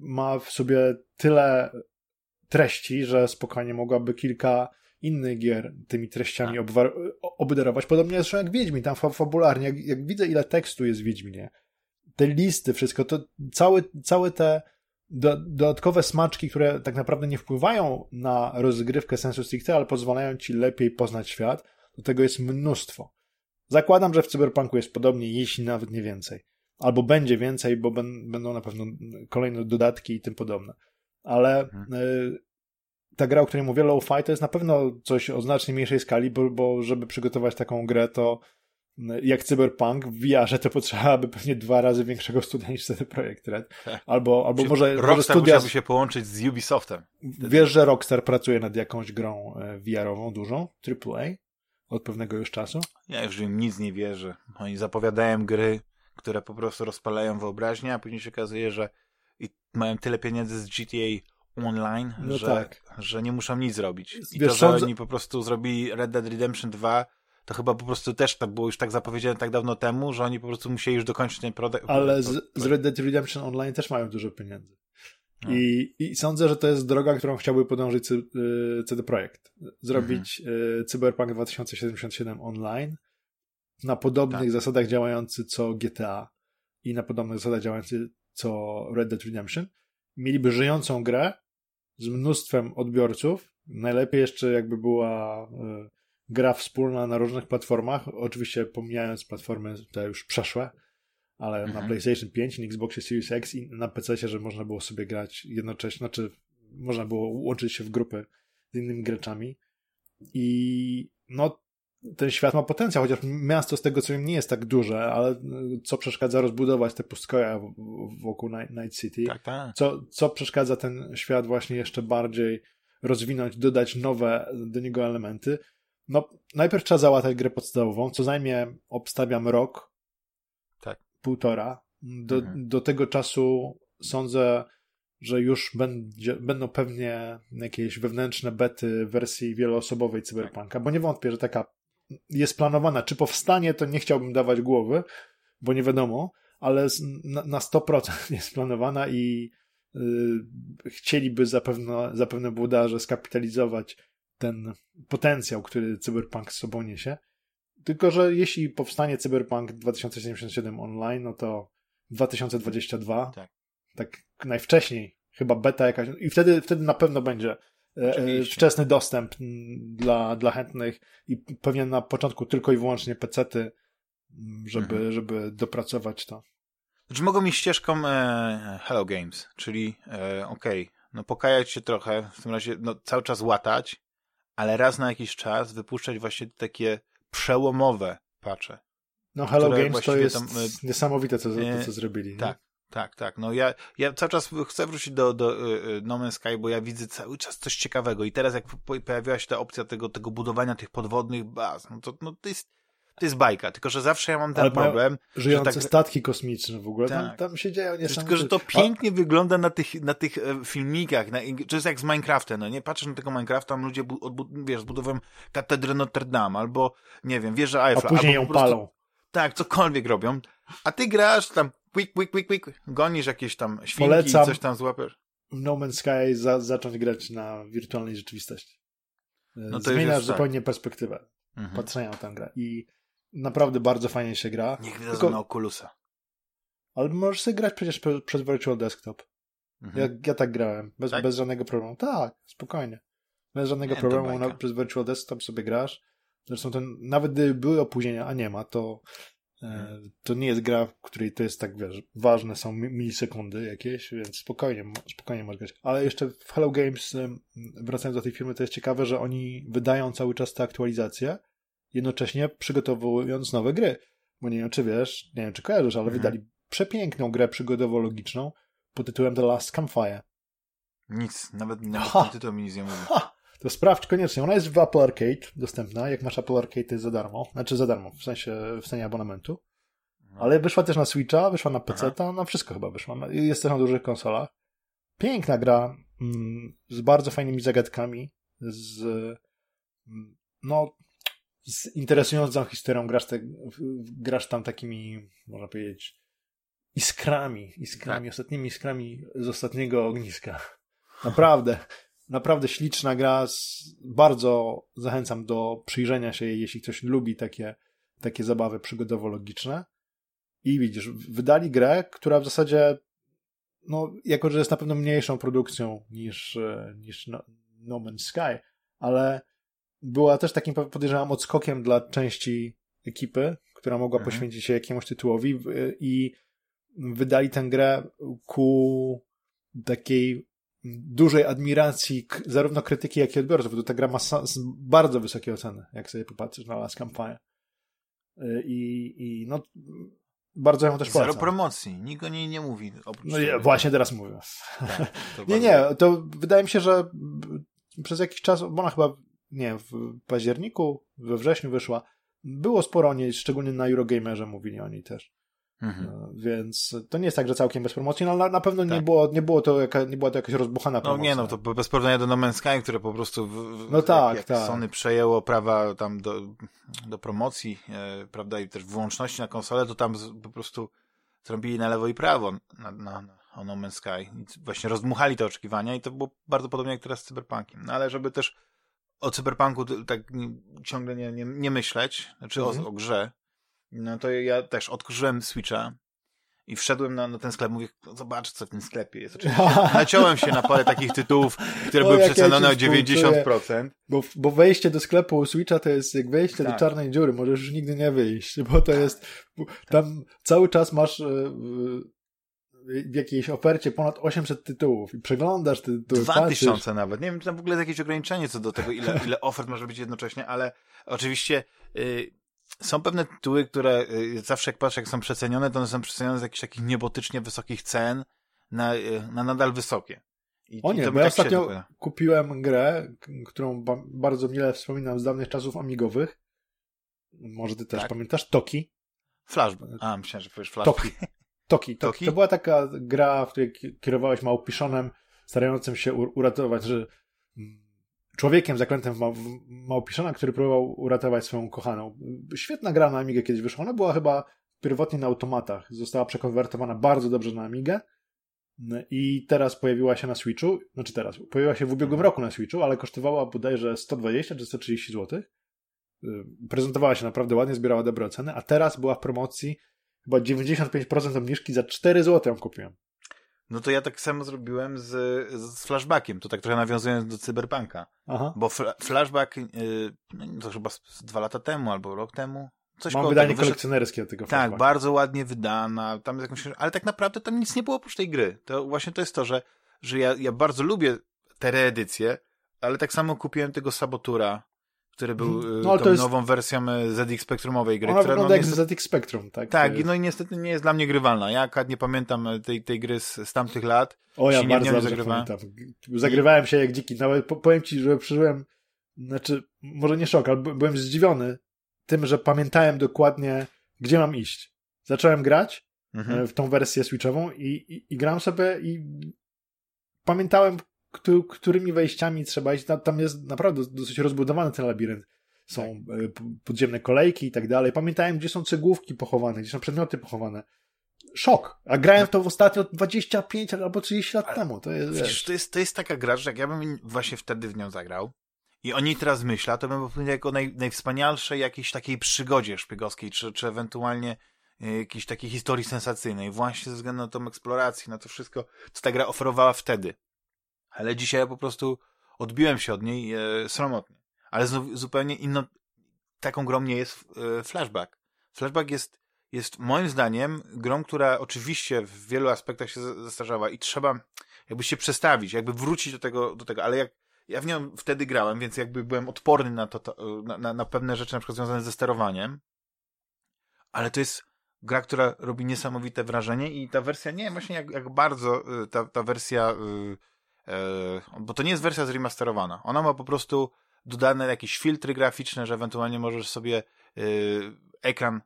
Speaker 2: ma w sobie tyle treści, że spokojnie mogłaby kilka innych gier tymi treściami tak. obdarować. Podobnie zresztą jak Wiedźmin, tam fabularnie, jak, jak widzę ile tekstu jest w Wiedźminie, te listy, wszystko, to całe, całe te do, dodatkowe smaczki, które tak naprawdę nie wpływają na rozgrywkę sensu stricte, ale pozwalają ci lepiej poznać świat, do tego jest mnóstwo. Zakładam, że w Cyberpunku jest podobnie, jeśli nawet nie więcej. Albo będzie więcej, bo ben, będą na pewno kolejne dodatki i tym podobne. Ale mhm. y, ta gra, o której mówię, Low Fight, to jest na pewno coś o znacznie mniejszej skali, bo, bo żeby przygotować taką grę, to jak Cyberpunk w VR, to potrzebowaby pewnie dwa razy większego studia niż CD Projekt Red. Tak. Albo, albo może,
Speaker 1: Rockstar może studia... musiałby się połączyć z Ubisoftem.
Speaker 2: Wtedy. Wiesz, że Rockstar pracuje nad jakąś grą e, VR-ową dużą, AAA, od pewnego już czasu?
Speaker 1: Ja już im nic nie wierzę. Oni zapowiadają gry, które po prostu rozpalają wyobraźnię, a później się okazuje, że i mają tyle pieniędzy z GTA Online, no że, tak. że nie muszą nic zrobić. I Wiesz, to, że oni po prostu zrobili Red Dead Redemption 2 to chyba po prostu też to było już tak zapowiedziane tak dawno temu, że oni po prostu musieli już dokończyć ten produkt.
Speaker 2: Ale z, z Red Dead Redemption Online też mają dużo pieniędzy. No. I, I sądzę, że to jest droga, którą chciałby podążyć CD Projekt. Zrobić mhm. Cyberpunk 2077 online na podobnych tak. zasadach działający co GTA i na podobnych zasadach działający co Red Dead Redemption. Mieliby żyjącą grę z mnóstwem odbiorców. Najlepiej jeszcze jakby była y, gra wspólna na różnych platformach, oczywiście pomijając platformy te już przeszłe, ale mhm. na PlayStation 5, na Xboxie Series X i na PC, że można było sobie grać jednocześnie, znaczy można było łączyć się w grupy z innymi graczami. I no, ten świat ma potencjał, chociaż miasto z tego co wiem nie jest tak duże, ale co przeszkadza rozbudować te pustkoja wokół Night City?
Speaker 1: Tak, tak.
Speaker 2: Co, co przeszkadza ten świat właśnie jeszcze bardziej rozwinąć, dodać nowe do niego elementy? No, najpierw trzeba załatać grę podstawową, co zajmie, obstawiam, rok,
Speaker 1: tak.
Speaker 2: półtora. Do, mhm. do tego czasu sądzę, że już będzie, będą pewnie jakieś wewnętrzne bety wersji wieloosobowej Cyberpunka, tak. bo nie wątpię, że taka jest planowana. Czy powstanie, to nie chciałbym dawać głowy, bo nie wiadomo, ale na, na 100% jest planowana i yy, chcieliby zapewne, zapewne włodarze skapitalizować ten potencjał, który Cyberpunk z sobą niesie. Tylko, że jeśli powstanie Cyberpunk 2077 online, no to 2022, tak, tak najwcześniej, chyba beta jakaś, i wtedy, wtedy na pewno będzie e, Oczywiście. wczesny dostęp dla, dla chętnych i pewnie na początku tylko i wyłącznie pecety, żeby, mhm. żeby dopracować to.
Speaker 1: Znaczy mogą mi ścieżką e, Hello Games, czyli e, okej, okay, no pokajać się trochę, w tym razie no, cały czas łatać, ale raz na jakiś czas wypuszczać właśnie takie przełomowe patche.
Speaker 2: No Hello Games to jest tam, e, niesamowite, co, to, co zrobili.
Speaker 1: Tak, tak, tak. No ja, ja cały czas chcę wrócić do, do y, No Man's Sky, bo ja widzę cały czas coś ciekawego i teraz jak pojawiła się ta opcja tego, tego budowania tych podwodnych baz, no to, no to jest to jest bajka, tylko że zawsze ja mam ten Ale problem.
Speaker 2: Żyjące tak... statki kosmiczne w ogóle, tak. tam, tam się dzieją niesamowite...
Speaker 1: Tylko, że to pięknie A... wygląda na tych, na tych e, filmikach, na, to jest jak z Minecraftem, no nie? Patrzysz na tego Minecrafta, tam ludzie, bu, wiesz, zbudowują katedrę Notre Dame, albo, nie wiem, wieżę Eiffla.
Speaker 2: A później ją
Speaker 1: prostu,
Speaker 2: palą.
Speaker 1: Tak, cokolwiek robią. A ty grasz tam, quick, quick, quick, quick, gonisz jakieś tam świnki Polecam i coś tam złapiesz.
Speaker 2: w No Man's Sky za, zacząć grać na wirtualnej rzeczywistości. E, no to Zmieniasz tak. zupełnie tak. perspektywę mhm. patrzenia na tę grę. I naprawdę bardzo fajnie się gra.
Speaker 1: Niech wydadzą Tylko... na Oculusa.
Speaker 2: Ale możesz sobie grać przecież przez Virtual Desktop. Mhm. Ja, ja tak grałem, bez, tak? bez żadnego problemu. Tak, spokojnie. Bez żadnego nie, problemu na, przez Virtual Desktop sobie grasz. Zresztą ten, nawet gdyby były opóźnienia, a nie ma, to e, mhm. to nie jest gra, w której to jest tak, wiesz, ważne są milisekundy jakieś, więc spokojnie, spokojnie możesz grać. Ale jeszcze w Hello Games, wracając do tej firmy, to jest ciekawe, że oni wydają cały czas te aktualizacje, jednocześnie przygotowując nowe gry. Bo nie wiem, czy wiesz, nie wiem, czy kojarzysz, ale mhm. wydali przepiękną grę przygodowo-logiczną pod tytułem The Last Campfire.
Speaker 1: Nic, nawet, nawet ten tytuł mi nic nie mówi. Ha!
Speaker 2: To sprawdź koniecznie. Ona jest w Apple Arcade dostępna. Jak masz Apple Arcade, to jest za darmo. Znaczy za darmo, w sensie w cenie abonamentu. No. Ale wyszła też na Switcha, wyszła na PC, na wszystko chyba wyszła. Jest też na dużych konsolach. Piękna gra, mm, z bardzo fajnymi zagadkami, z mm, no interesującą historią, grasz, te, grasz tam takimi, można powiedzieć, iskrami, iskrami, tak. ostatnimi iskrami z ostatniego ogniska. Naprawdę, naprawdę śliczna gra, bardzo zachęcam do przyjrzenia się jej, jeśli ktoś lubi takie, takie zabawy przygodowo-logiczne. I widzisz, wydali grę, która w zasadzie, no, jako że jest na pewno mniejszą produkcją niż, niż no, no Man's Sky, ale była też takim, podejrzewam, odskokiem dla części ekipy, która mogła mhm. poświęcić się jakiemuś tytułowi i wydali tę grę ku takiej dużej admiracji zarówno krytyki, jak i odbiorców, bo ta gra ma bardzo wysokie oceny, jak sobie popatrzysz na Last Campfire. Y, I, i no, bardzo ją też polecam.
Speaker 1: Zero promocji, nikt o niej nie mówi.
Speaker 2: No nie, właśnie teraz mówię. Tak, nie, nie, to wydaje mi się, że przez jakiś czas, bo ona chyba nie, w październiku, we wrześniu wyszła. Było sporo o niej, szczególnie na Eurogamerze mówili o niej też. Mhm. No, więc to nie jest tak, że całkiem bez promocji, no na, pewno tak. nie, było, nie, było to jaka, nie była to jakaś rozbuchana promocja.
Speaker 1: No nie, no to bez porównania do No Man's Sky, które po prostu w,
Speaker 2: no tak,
Speaker 1: jak,
Speaker 2: tak.
Speaker 1: Sony przejęło prawa tam do, do promocji, e, prawda, i też wyłączności na konsolę, to tam po prostu zrobili na lewo i prawo na, na, na o No Man's Sky. I właśnie rozdmuchali te oczekiwania i to było bardzo podobnie jak teraz z Cyberpunkiem. No ale żeby też o Cyberpunku tak ciągle nie, nie, nie myśleć, znaczy mhm. o, o grze, no to ja też odkurzyłem Switcha i wszedłem na, na ten sklep, mówię, zobacz co w tym sklepie jest. Oczywiście naciąłem się na parę takich tytułów, które o, były przecenione ja o 90%.
Speaker 2: Bo, bo wejście do sklepu Switcha to jest jak wejście tak. do czarnej dziury, możesz już nigdy nie wyjść, bo to tak. jest, tam cały czas masz e, w jakiejś ofercie ponad 800 tytułów i przeglądasz te tytuły.
Speaker 1: 2000 nawet. Nie wiem, czy tam w ogóle jest jakieś ograniczenie co do tego, ile, ile ofert może być jednocześnie, ale oczywiście y, są pewne tytuły, które y, zawsze jak patrzę, jak są przecenione, to one są przecenione z jakichś takich niebotycznie wysokich cen na, y, na nadal wysokie.
Speaker 2: I, o nie, bo ja tak ostatnio kupiłem grę, którą bardzo mile wspominam z dawnych czasów amigowych. Może ty też tak. pamiętasz? Toki.
Speaker 1: Flashback. A, myślałem, że powiesz Flashback.
Speaker 2: Toki. Toki. Toki. To była taka gra, w której kierowałeś małpiszonem, starającym się uratować, że mm, człowiekiem zaklętym w małpiszona, który próbował uratować swoją kochaną. Świetna gra na Amigę kiedyś wyszła. Ona była chyba pierwotnie na automatach. Została przekonwertowana bardzo dobrze na Amigę i teraz pojawiła się na Switchu. Znaczy teraz, pojawiła się w ubiegłym roku na Switchu, ale kosztowała bodajże 120 czy 130 zł. Prezentowała się naprawdę ładnie, zbierała dobre oceny, a teraz była w promocji chyba 95% obniżki za 4 zł ją kupiłem.
Speaker 1: No to ja tak samo zrobiłem z, z flashbackiem, to tak trochę nawiązując do cyberpunka. Aha. Bo fl flashback yy, to chyba dwa lata temu albo rok temu.
Speaker 2: Coś Mam wydanie tego, kolekcjonerskie tego
Speaker 1: flashbacka. Tak, bardzo ładnie wydana, tam jest jakąś, ale tak naprawdę tam nic nie było oprócz tej gry. To właśnie to jest to, że, że ja, ja bardzo lubię te reedycje, ale tak samo kupiłem tego Sabotura, który był mhm. no, tą jest... nową wersją e, ZX Spectrumowej gry.
Speaker 2: Ona
Speaker 1: która,
Speaker 2: wygląda no, jak niestety... ZX Spectrum, tak?
Speaker 1: Tak, no i niestety nie jest dla mnie grywalna. Ja nie pamiętam e, tej, tej gry z, z tamtych lat.
Speaker 2: O, ja bardzo dobrze zagrywałem. pamiętam. Zagrywałem się jak dziki. Nawet powiem ci, że przeżyłem, znaczy, może nie szok, ale byłem zdziwiony tym, że pamiętałem dokładnie, gdzie mam iść. Zacząłem grać mhm. E, w tą wersję switchową i, i, i gram sobie i pamiętałem którymi wejściami trzeba iść. Tam jest naprawdę dosyć rozbudowany ten labirynt. Są tak. E, podziemne kolejki i tak dalej. Pamiętałem, gdzie są cegłówki pochowane, gdzie są przedmioty pochowane. Szok. A grałem w to w ostatnio 25 albo 30 lat Ale temu. To jest,
Speaker 1: wiesz, to jest, to jest taka gra, że jak ja bym właśnie wtedy w nią zagrał i o niej teraz myślę, to bym powiedział jako naj, najwspanialszej jakiejś takiej przygodzie szpiegowskiej, czy, czy ewentualnie e, jakiejś takiej historii sensacyjnej, właśnie ze względu na tą eksplorację, na to wszystko, co ta gra oferowała wtedy ale dzisiaj ja po prostu odbiłem się od niej e, sromotnie. Ale zupełnie inną, taką grą nie jest e, Flashback. Flashback jest, jest moim zdaniem grą, która oczywiście w wielu aspektach się zestarzała i trzeba jakby się przestawić, jakby wrócić do tego, do tego, ale jak ja w nią wtedy grałem, więc jakby byłem odporny na to, to na, na, na pewne rzeczy, na przykład związane ze sterowaniem, ale to jest gra, która robi niesamowite wrażenie i ta wersja, nie wiem właśnie jak, jak bardzo y, ta, ta wersja E, bo to nie jest wersja zremasterowana. Ona ma po prostu dodane jakieś filtry graficzne, że ewentualnie możesz sobie e, ekran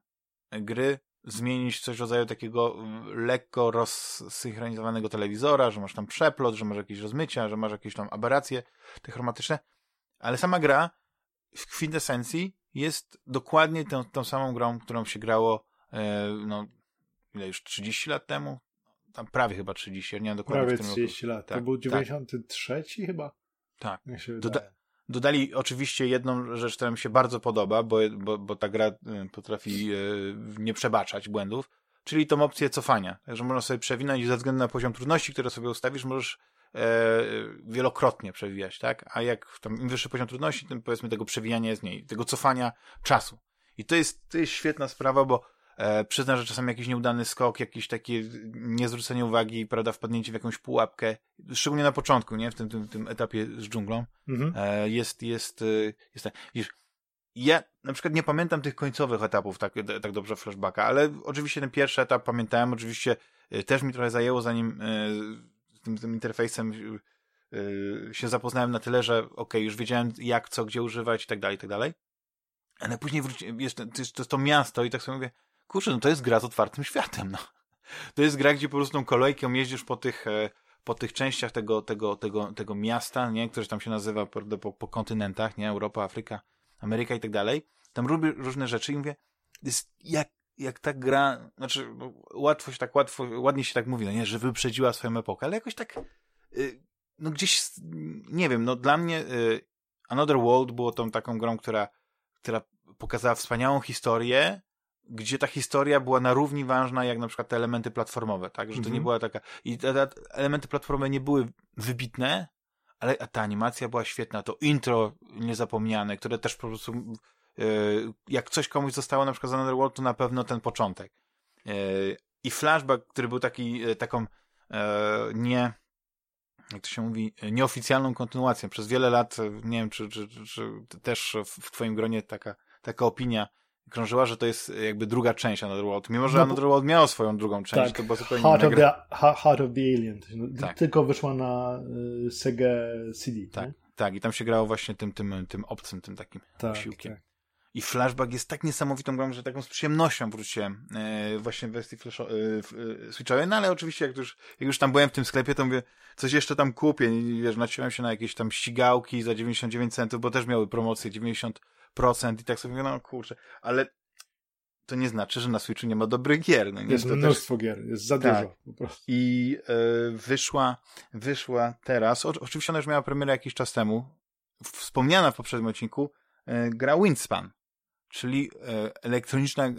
Speaker 1: gry zmienić coś w rodzaju takiego lekko rozsynchronizowanego telewizora, że masz tam przeplot, że masz jakieś rozmycia, że masz jakieś tam aberracje te chromatyczne, ale sama gra w kwintesencji jest dokładnie tą, tą samą grą, którą się grało e, no, ile już 30 lat temu, tam prawie chyba 30, nie wiem dokładnie.
Speaker 2: Prawie 30 roku. lat. Tak, to był 93 tak. chyba?
Speaker 1: Tak. Doda dodali oczywiście jedną rzecz, która mi się bardzo podoba, bo, bo, bo ta gra y, potrafi y, nie przebaczać błędów, czyli tą opcję cofania. Także można sobie przewinąć ze względu na poziom trudności, które sobie ustawisz, możesz e, wielokrotnie przewijać, tak? A jak tam im wyższy poziom trudności, tym powiedzmy tego przewijania jest mniej, tego cofania czasu. I to jest, to jest świetna sprawa, bo E, przyzna, że czasem jakiś nieudany skok, jakieś takie niezwrócenie uwagi, prawda, wpadnięcie w jakąś pułapkę, szczególnie na początku, nie, w tym, tym, tym etapie z dżunglą, mhm. e, jest, jest, e, jest tak. Widzisz, ja na przykład nie pamiętam tych końcowych etapów tak, tak dobrze flashbacka, ale oczywiście ten pierwszy etap pamiętałem, oczywiście e, też mi trochę zajęło, zanim e, tym, tym interfejsem e, się zapoznałem na tyle, że ok, już wiedziałem jak, co, gdzie używać i tak dalej, i tak dalej. Ale później wróci, jest, to jest to miasto i tak sobie mówię, kurczę, no to jest gra z otwartym światem, no. To jest gra, gdzie po prostu tą kolejką jeździsz po tych, e, po tych częściach tego, tego, tego, tego miasta, nie, które tam się nazywa po, po kontynentach, nie, Europa, Afryka, Ameryka i tak dalej. Tam robi różne rzeczy i mówię, jest jak, jak ta gra, znaczy no, łatwo się tak, łatwo, ładnie się tak mówi, no nie, że wyprzedziła swoją epokę, ale jakoś tak, y, no gdzieś, nie wiem, no dla mnie y, Another World było tą taką grą, która, która pokazała wspaniałą historię, gdzie ta historia była na równi ważna jak na przykład te elementy platformowe, tak? Że to nie mhm. była taka... I te, te elementy platformowe nie były wybitne, ale ta animacja była świetna, to intro niezapomniane, które też po prostu yy, jak coś komuś zostało na przykład z Another to na pewno ten początek. Yy, I flashback, który był taki, yy, taką nie jak to się mówi, nieoficjalną kontynuacją. Przez wiele lat, nie wiem, czy, czy, czy, czy też w twoim gronie taka, taka opinia krążyła, że to jest jakby druga część Another World. Mimo, że no, Another World miało swoją drugą część, tak, to była zupełnie
Speaker 2: Heart of, the, Heart of the Alien. Tak. Tylko wyszła na y, Sega CD.
Speaker 1: Tak, nie? tak. I tam się grało właśnie tym, tym, tym obcym, tym takim tak, posiłkiem. Tak. I Flashback jest tak niesamowitą grą, że taką z przyjemnością wróciłem e, właśnie w wersji flash, e, e, switchowej, no ale oczywiście jak już, jak już tam byłem w tym sklepie, to mówię, coś jeszcze tam kupię i wiesz, naciąłem się na jakieś tam ścigałki za 99 centów, bo też miały promocję 90 procent i tak sobie mówię, no kurczę, ale to nie znaczy, że na Switchu nie ma dobrych gier. No, nie?
Speaker 2: Jest
Speaker 1: to
Speaker 2: mnóstwo też... gier, jest za tak. dużo po prostu.
Speaker 1: I y, wyszła, wyszła teraz, o, oczywiście ona już miała premierę jakiś czas temu, wspomniana w poprzednim odcinku, y, gra Windspan, czyli y, elektroniczna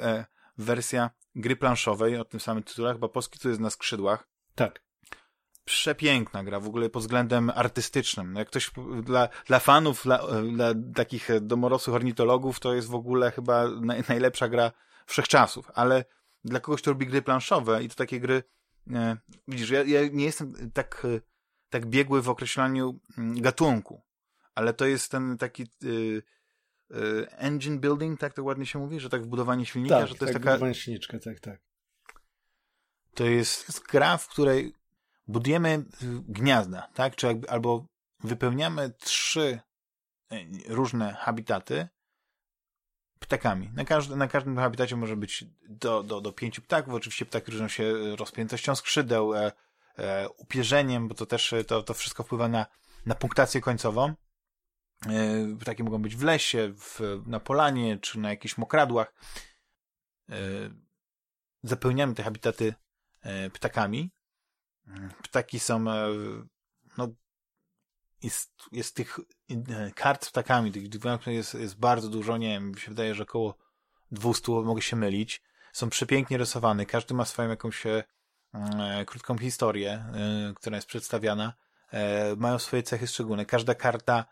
Speaker 1: wersja gry planszowej o tym samym tytule, chyba polski to jest na skrzydłach.
Speaker 2: Tak
Speaker 1: przepiękna gra w ogóle pod względem artystycznym. No jak ktoś dla, dla fanów, dla, dla takich domorosłych ornitologów, to jest w ogóle chyba naj, najlepsza gra wszechczasów, ale dla kogoś, kto lubi gry planszowe i to takie gry, e, widzisz, ja, ja nie jestem tak, tak biegły w określaniu mm, gatunku, ale to jest ten taki y, y, engine building, tak to ładnie się mówi, że tak wbudowanie silnika,
Speaker 2: tak,
Speaker 1: że to tak,
Speaker 2: jest taka... silniczka, tak, tak.
Speaker 1: To jest gra, w której budujemy gniazda, tak? Czy jakby, albo wypełniamy trzy y, różne habitaty ptakami. Na, każdy, na każdym habitacie może być do, do, do pięciu ptaków. Oczywiście ptaki różnią się rozpiętością skrzydeł, e, e, upierzeniem, bo to też to, to wszystko wpływa na, na punktację końcową. E, ptaki mogą być w lesie, w, na polanie, czy na jakichś mokradłach. E, zapełniamy te habitaty e, ptakami Ptaki są, e, no, jest, jest tych e, kart z ptakami, tych jest, jest bardzo dużo, nie wiem, mi się wydaje, że około 200, mogę się mylić. Są przepięknie rysowane, każdy ma swoją jakąś e, e, krótką historię, e, która jest przedstawiana. E, mają swoje cechy szczególne. Każda karta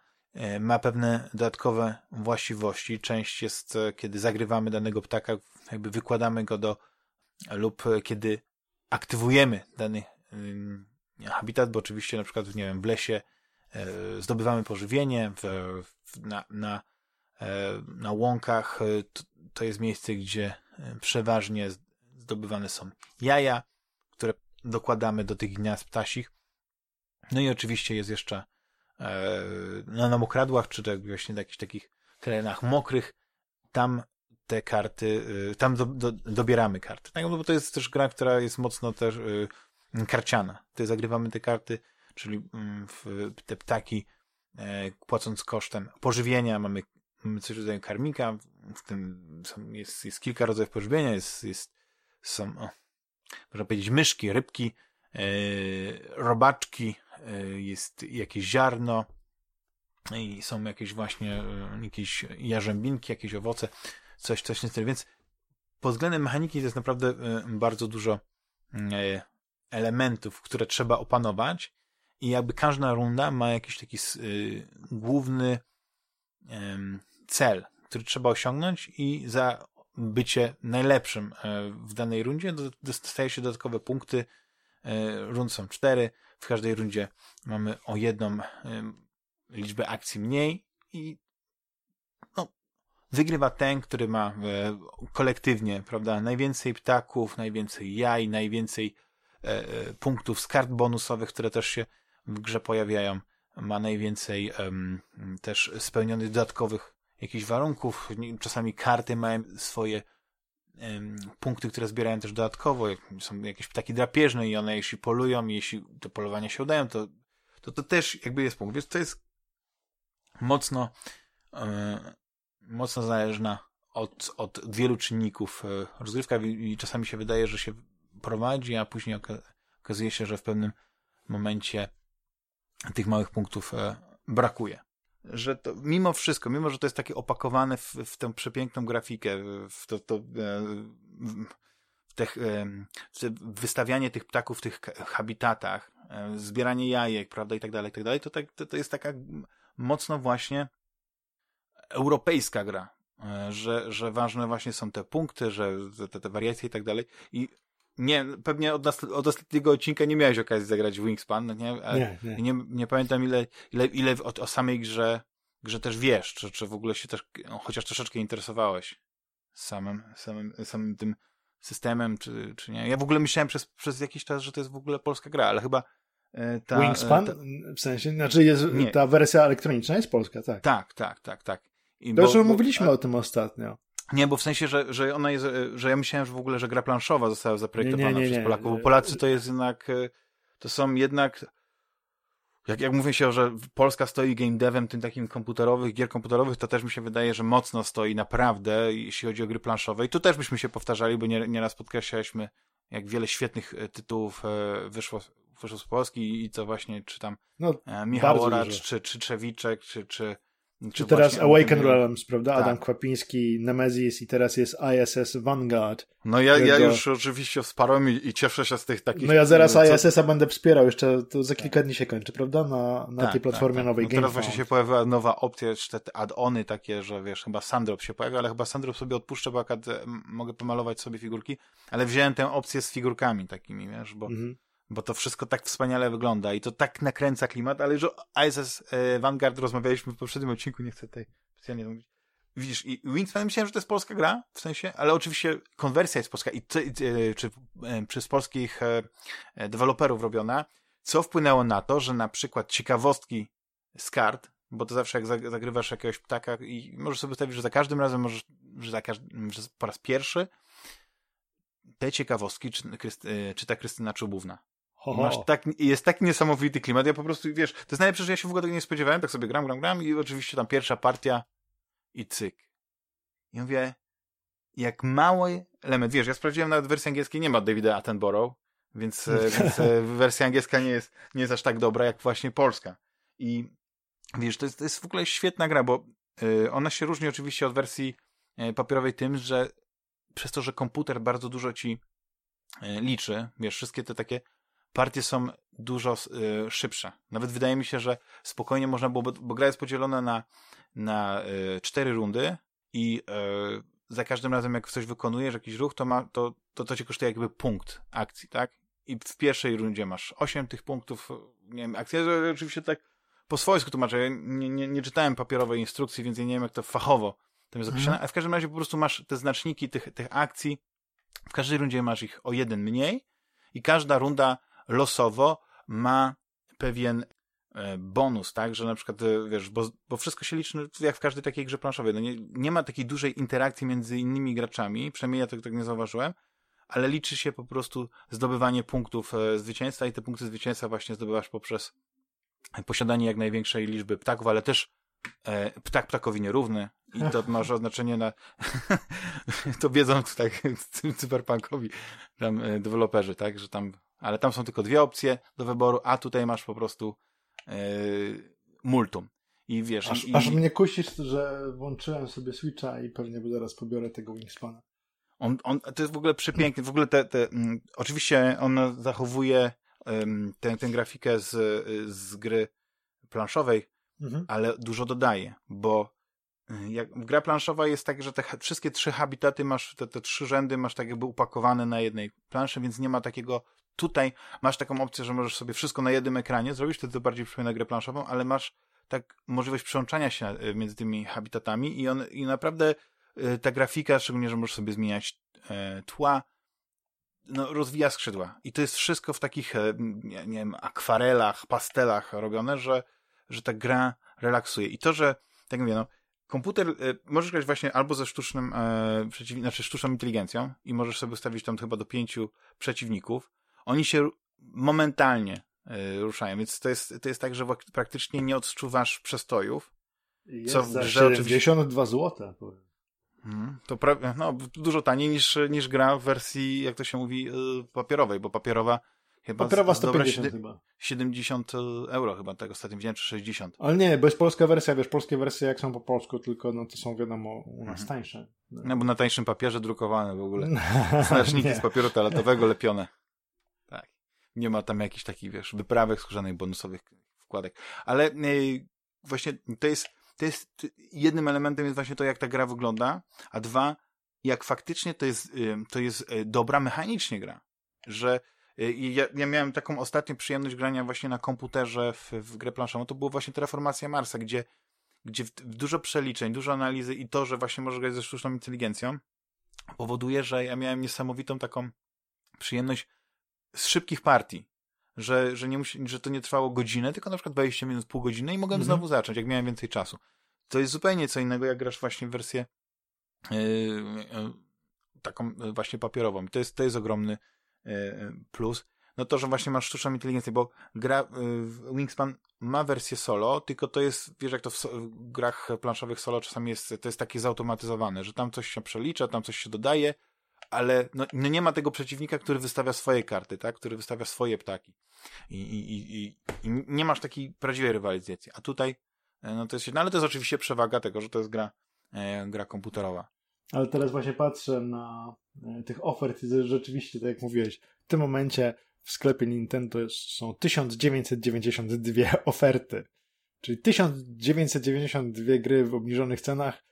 Speaker 1: ma pewne dodatkowe właściwości. Część jest, kiedy zagrywamy danego ptaka, jakby wykładamy go do, lub kiedy aktywujemy dany habitat, bo oczywiście na przykład, nie wiem, w lesie e, zdobywamy pożywienie, w, w, na, na, e, na łąkach e, to, to jest miejsce, gdzie przeważnie zdobywane są jaja, które dokładamy do tych gniazd ptasich. No i oczywiście jest jeszcze na mokradłach, czy tak właśnie na jakichś takich terenach mokrych, tam te karty, tam do, do, dobieramy karty. Tak, no bo to jest też gra, która jest mocno też karciana. Tutaj zagrywamy te karty, czyli mm, te ptaki, e, płacąc kosztem pożywienia, mamy, coś rodzaju karmika, w tym jest, jest kilka rodzajów pożywienia, jest, jest, są, o, można powiedzieć, myszki, rybki, e, robaczki, e, jest jakieś ziarno i są jakieś właśnie jakieś jarzębinki, jakieś owoce, coś, coś tym więc pod względem mechaniki to jest naprawdę bardzo dużo elementów, które trzeba opanować i jakby każda runda ma jakiś taki y, główny y, cel, który trzeba osiągnąć i za bycie najlepszym e, w danej rundzie dostaje się dodatkowe punkty. E, rund są cztery. W każdej rundzie mamy o jedną liczbę akcji mniej i no, wygrywa ten, który ma e, kolektywnie, prawda, najwięcej ptaków, najwięcej jaj, najwięcej punktów z kart bonusowych, które też się w grze pojawiają. Ma najwięcej też spełnionych dodatkowych jakichś warunków. Czasami karty mają swoje punkty, które zbierają też dodatkowo, są jakieś ptaki drapieżne i one jeśli polują, jeśli te polowania się udają, to to, to też jakby jest punkt. Więc to jest mocno yy, mocno zależna od, od wielu czynników rozgrywka i czasami się wydaje, że się prowadzi, a później oka okazuje się, że w pewnym momencie tych małych punktów yy, brakuje że to, mimo wszystko, mimo że to jest takie opakowane w, w tę przepiękną grafikę, w to, to e, w, te, w wystawianie tych ptaków w tych habitatach, e, zbieranie jajek, prawda, i tak dalej, i tak dalej, to, tak, to, to jest taka mocno właśnie europejska gra, e, że, że ważne właśnie są te punkty, że te, te wariacje i tak dalej. I nie, pewnie od, nas, od ostatniego odcinka nie miałeś okazji zagrać w Wingspan, no nie?
Speaker 2: Nie, nie.
Speaker 1: nie, nie pamiętam ile, ile, ile o, o samej grze, grze też wiesz, czy, czy w ogóle się też no, chociaż troszeczkę interesowałeś samym, samym, samym tym systemem, czy, czy nie. Ja w ogóle myślałem przez, przez jakiś czas, że to jest w ogóle polska gra, ale chyba
Speaker 2: e, ta... Wingspan? Ta... W sensie, znaczy jest, nie. ta wersja elektroniczna jest polska, tak.
Speaker 1: Tak, tak, tak, tak.
Speaker 2: I bo, mówiliśmy bo, o tym ostatnio.
Speaker 1: Nie, bo w sensie, że, że ona jest, że ja myślałem, że w ogóle, że gra planszowa została zaprojektowana nie, nie, nie, przez Polaków, bo Polacy to jest jednak, e, to są jednak, jak, jak mówi się, że Polska stoi game devem tym takim komputerowych, gier komputerowych, to też mi się wydaje, że mocno stoi naprawdę, jeśli chodzi o gry planszowe. I tu też byśmy się powtarzali, bo nie, nieraz podkreślaliśmy, jak wiele świetnych e, tytułów e, wyszło, wyszło z Polski i co właśnie, czy tam no, Michał Oracz, czy, czy Trzewiczek, czy, czy
Speaker 2: czy teraz Awaken Realms, prawda? Tak. Adam Kwapiński, Nemesis i teraz jest ISS Vanguard.
Speaker 1: No ja, którego... ja już oczywiście wsparłem i, i, cieszę się z tych takich...
Speaker 2: No ja zaraz co... ISS-a będę wspierał, jeszcze to za kilka dni się kończy, prawda? Na, na tak, tej platformie tak, tak. nowej no
Speaker 1: Teraz właśnie się pojawiła nowa opcja, jeszcze te add-ony takie, że wiesz, chyba Sandrop się pojawia, ale chyba Sandrop sobie odpuszczę, bo akad mogę pomalować sobie figurki, ale wziąłem tę opcję z figurkami takimi, wiesz, bo... Mhm bo to wszystko tak wspaniale wygląda i to tak nakręca klimat, ale że ISS e, Vanguard rozmawialiśmy w poprzednim odcinku, nie chcę tutaj specjalnie mówić. Widzisz, i Wingspan myślałem, że to jest polska gra, w sensie, ale oczywiście konwersja jest polska i ty, e, czy e, przez polskich deweloperów robiona, co wpłynęło na to, że na przykład ciekawostki z kart, bo to zawsze jak zagrywasz jakiegoś ptaka i możesz sobie ustawić, że za każdym razem możesz, że, za każdy, że po raz pierwszy te ciekawostki czy, czyta Krystyna Czubówna. Masz tak, jest taki niesamowity klimat, ja po prostu, wiesz, to jest najlepsze, że ja się w ogóle tego nie spodziewałem, tak sobie gram, gram, gram i oczywiście tam pierwsza partia i cyk. I mówię, jak mały element, wiesz, ja sprawdziłem nawet wersję angielskiej, nie ma Davida Attenborough, więc, e, więc e, wersja angielska nie jest, nie jest aż tak dobra, jak właśnie polska. I wiesz, to jest, to jest w ogóle świetna gra, bo y, ona się różni oczywiście od wersji papierowej tym, że przez to, że komputer bardzo dużo ci liczy, wiesz, wszystkie te takie partie są dużo y, szybsze. Nawet wydaje mi się, że spokojnie można było, bo, bo gra jest podzielona na, na y, cztery rundy i y, za każdym razem, jak coś wykonujesz, jakiś ruch, to, ma, to, to, to cię kosztuje jakby punkt akcji, tak? I w pierwszej rundzie masz osiem tych punktów, nie wiem, akcja, oczywiście tak po swojsku tłumaczę, ja nie, nie, nie czytałem papierowej instrukcji, więc ja nie wiem, jak to fachowo tam jest zapisane, mhm. a w każdym razie po prostu masz te znaczniki tych, tych akcji, w każdej rundzie masz ich o jeden mniej i każda runda losowo ma pewien e, bonus, tak, że na przykład, e, wiesz, bo, bo wszystko się liczy jak w każdej takiej grze planszowej. No nie, nie ma takiej dużej interakcji między innymi graczami, przynajmniej ja tego tak nie zauważyłem, ale liczy się po prostu zdobywanie punktów e, zwycięstwa i te punkty zwycięstwa właśnie zdobywasz poprzez posiadanie jak największej liczby ptaków, ale też e, ptak ptakowi nierówny i to ma znaczenie na to wiedzą tutaj cyberpunkowi tam deweloperzy, tak, że tam ale tam są tylko dwie opcje do wyboru, a tutaj masz po prostu yy, multum. I wiesz...
Speaker 2: Aż,
Speaker 1: i,
Speaker 2: aż mnie kusisz, że włączyłem sobie Switcha i pewnie zaraz pobiorę tego Wingspana.
Speaker 1: On, on, to jest w ogóle przepiękny. W ogóle te, te mm, oczywiście on zachowuje um, tę, tę grafikę z, z gry planszowej, mhm. ale dużo dodaje, bo y, jak, gra planszowa jest tak, że te wszystkie trzy habitaty masz, te, te trzy rzędy masz tak jakby upakowane na jednej planszy, więc nie ma takiego Tutaj masz taką opcję, że możesz sobie wszystko na jednym ekranie zrobić, wtedy to bardziej przypomina grę planszową, ale masz tak możliwość przełączania się e, między tymi habitatami i, on, i naprawdę e, ta grafika, szczególnie, że możesz sobie zmieniać e, tła, no, rozwija skrzydła. I to jest wszystko w takich, nie, nie wiem, akwarelach, pastelach robione, że, że ta gra relaksuje. I to, że, tak mówię, no, komputer, możesz grać właśnie albo ze sztucznym, e, przeciw, znaczy sztuczną inteligencją i możesz sobie ustawić tam chyba do pięciu przeciwników. Oni się momentalnie e, ruszają, więc to jest, to jest tak, że praktycznie nie odczuwasz przestojów.
Speaker 2: Jest co za 72 zł.
Speaker 1: Hmm, to pra- no, dużo taniej niż, niż gra w wersji, jak to się mówi, yy, papierowej, bo papierowa chyba...
Speaker 2: Papierowa 150 chyba.
Speaker 1: 70 euro chyba, tak ostatnio widziałem, czy 60.
Speaker 2: Ale nie, bo jest polska wersja, wiesz, polskie wersje jak są po polsku, tylko no to są wiadomo u nas mhm. tańsze.
Speaker 1: No bo na tańszym papierze drukowane w ogóle. Znaczniki z papieru toaletowego lepione. Nie ma tam jakichś takich, wiesz, wyprawek skórzanych bonusowych wkładek. Ale yy, właśnie to jest to jest jednym elementem jest właśnie to, jak ta gra wygląda, a dwa, jak faktycznie to jest, to jest y, dobra mechanicznie gra. Że y, ja, ja miałem taką ostatnią przyjemność grania właśnie na komputerze w, w grę planszową. To było właśnie Terraformacja Marsa, gdzie, gdzie w, w dużo przeliczeń, dużo analizy i to, że właśnie możesz grać ze sztuczną inteligencją, powoduje, że ja miałem niesamowitą taką przyjemność z szybkich partii że, że, nie musi, że to nie trwało godzinę, tylko na przykład 20 minut, pół godziny i mogłem mhm. znowu zacząć, jak miałem więcej czasu. To jest zupełnie co innego, jak grasz właśnie w wersję yy, yy, taką właśnie papierową. I to jest, to jest ogromny plus. No to, że właśnie masz sztuczną inteligencję, bo gra Wingspan ma wersję solo, tylko to jest, wiesz, jak to w, so, w grach planszowych solo czasami jest, to jest takie zautomatyzowane, że tam coś się przelicza, tam coś się dodaje, ale no, no, nie ma tego przeciwnika, który wystawia swoje karty, tak? Który wystawia swoje ptaki. I, i, i, i nie masz takiej prawdziwej rywalizacji. A tutaj, e, no to jest no ale to jest oczywiście przewaga tego, że to jest gra, e, gra komputerowa.
Speaker 2: Ale teraz właśnie patrzę na e, tych ofert i rzeczywiście, tak jak mówiłeś, w tym momencie w sklepie Nintendo są 1992 oferty. Czyli 1992 gry w obniżonych cenach,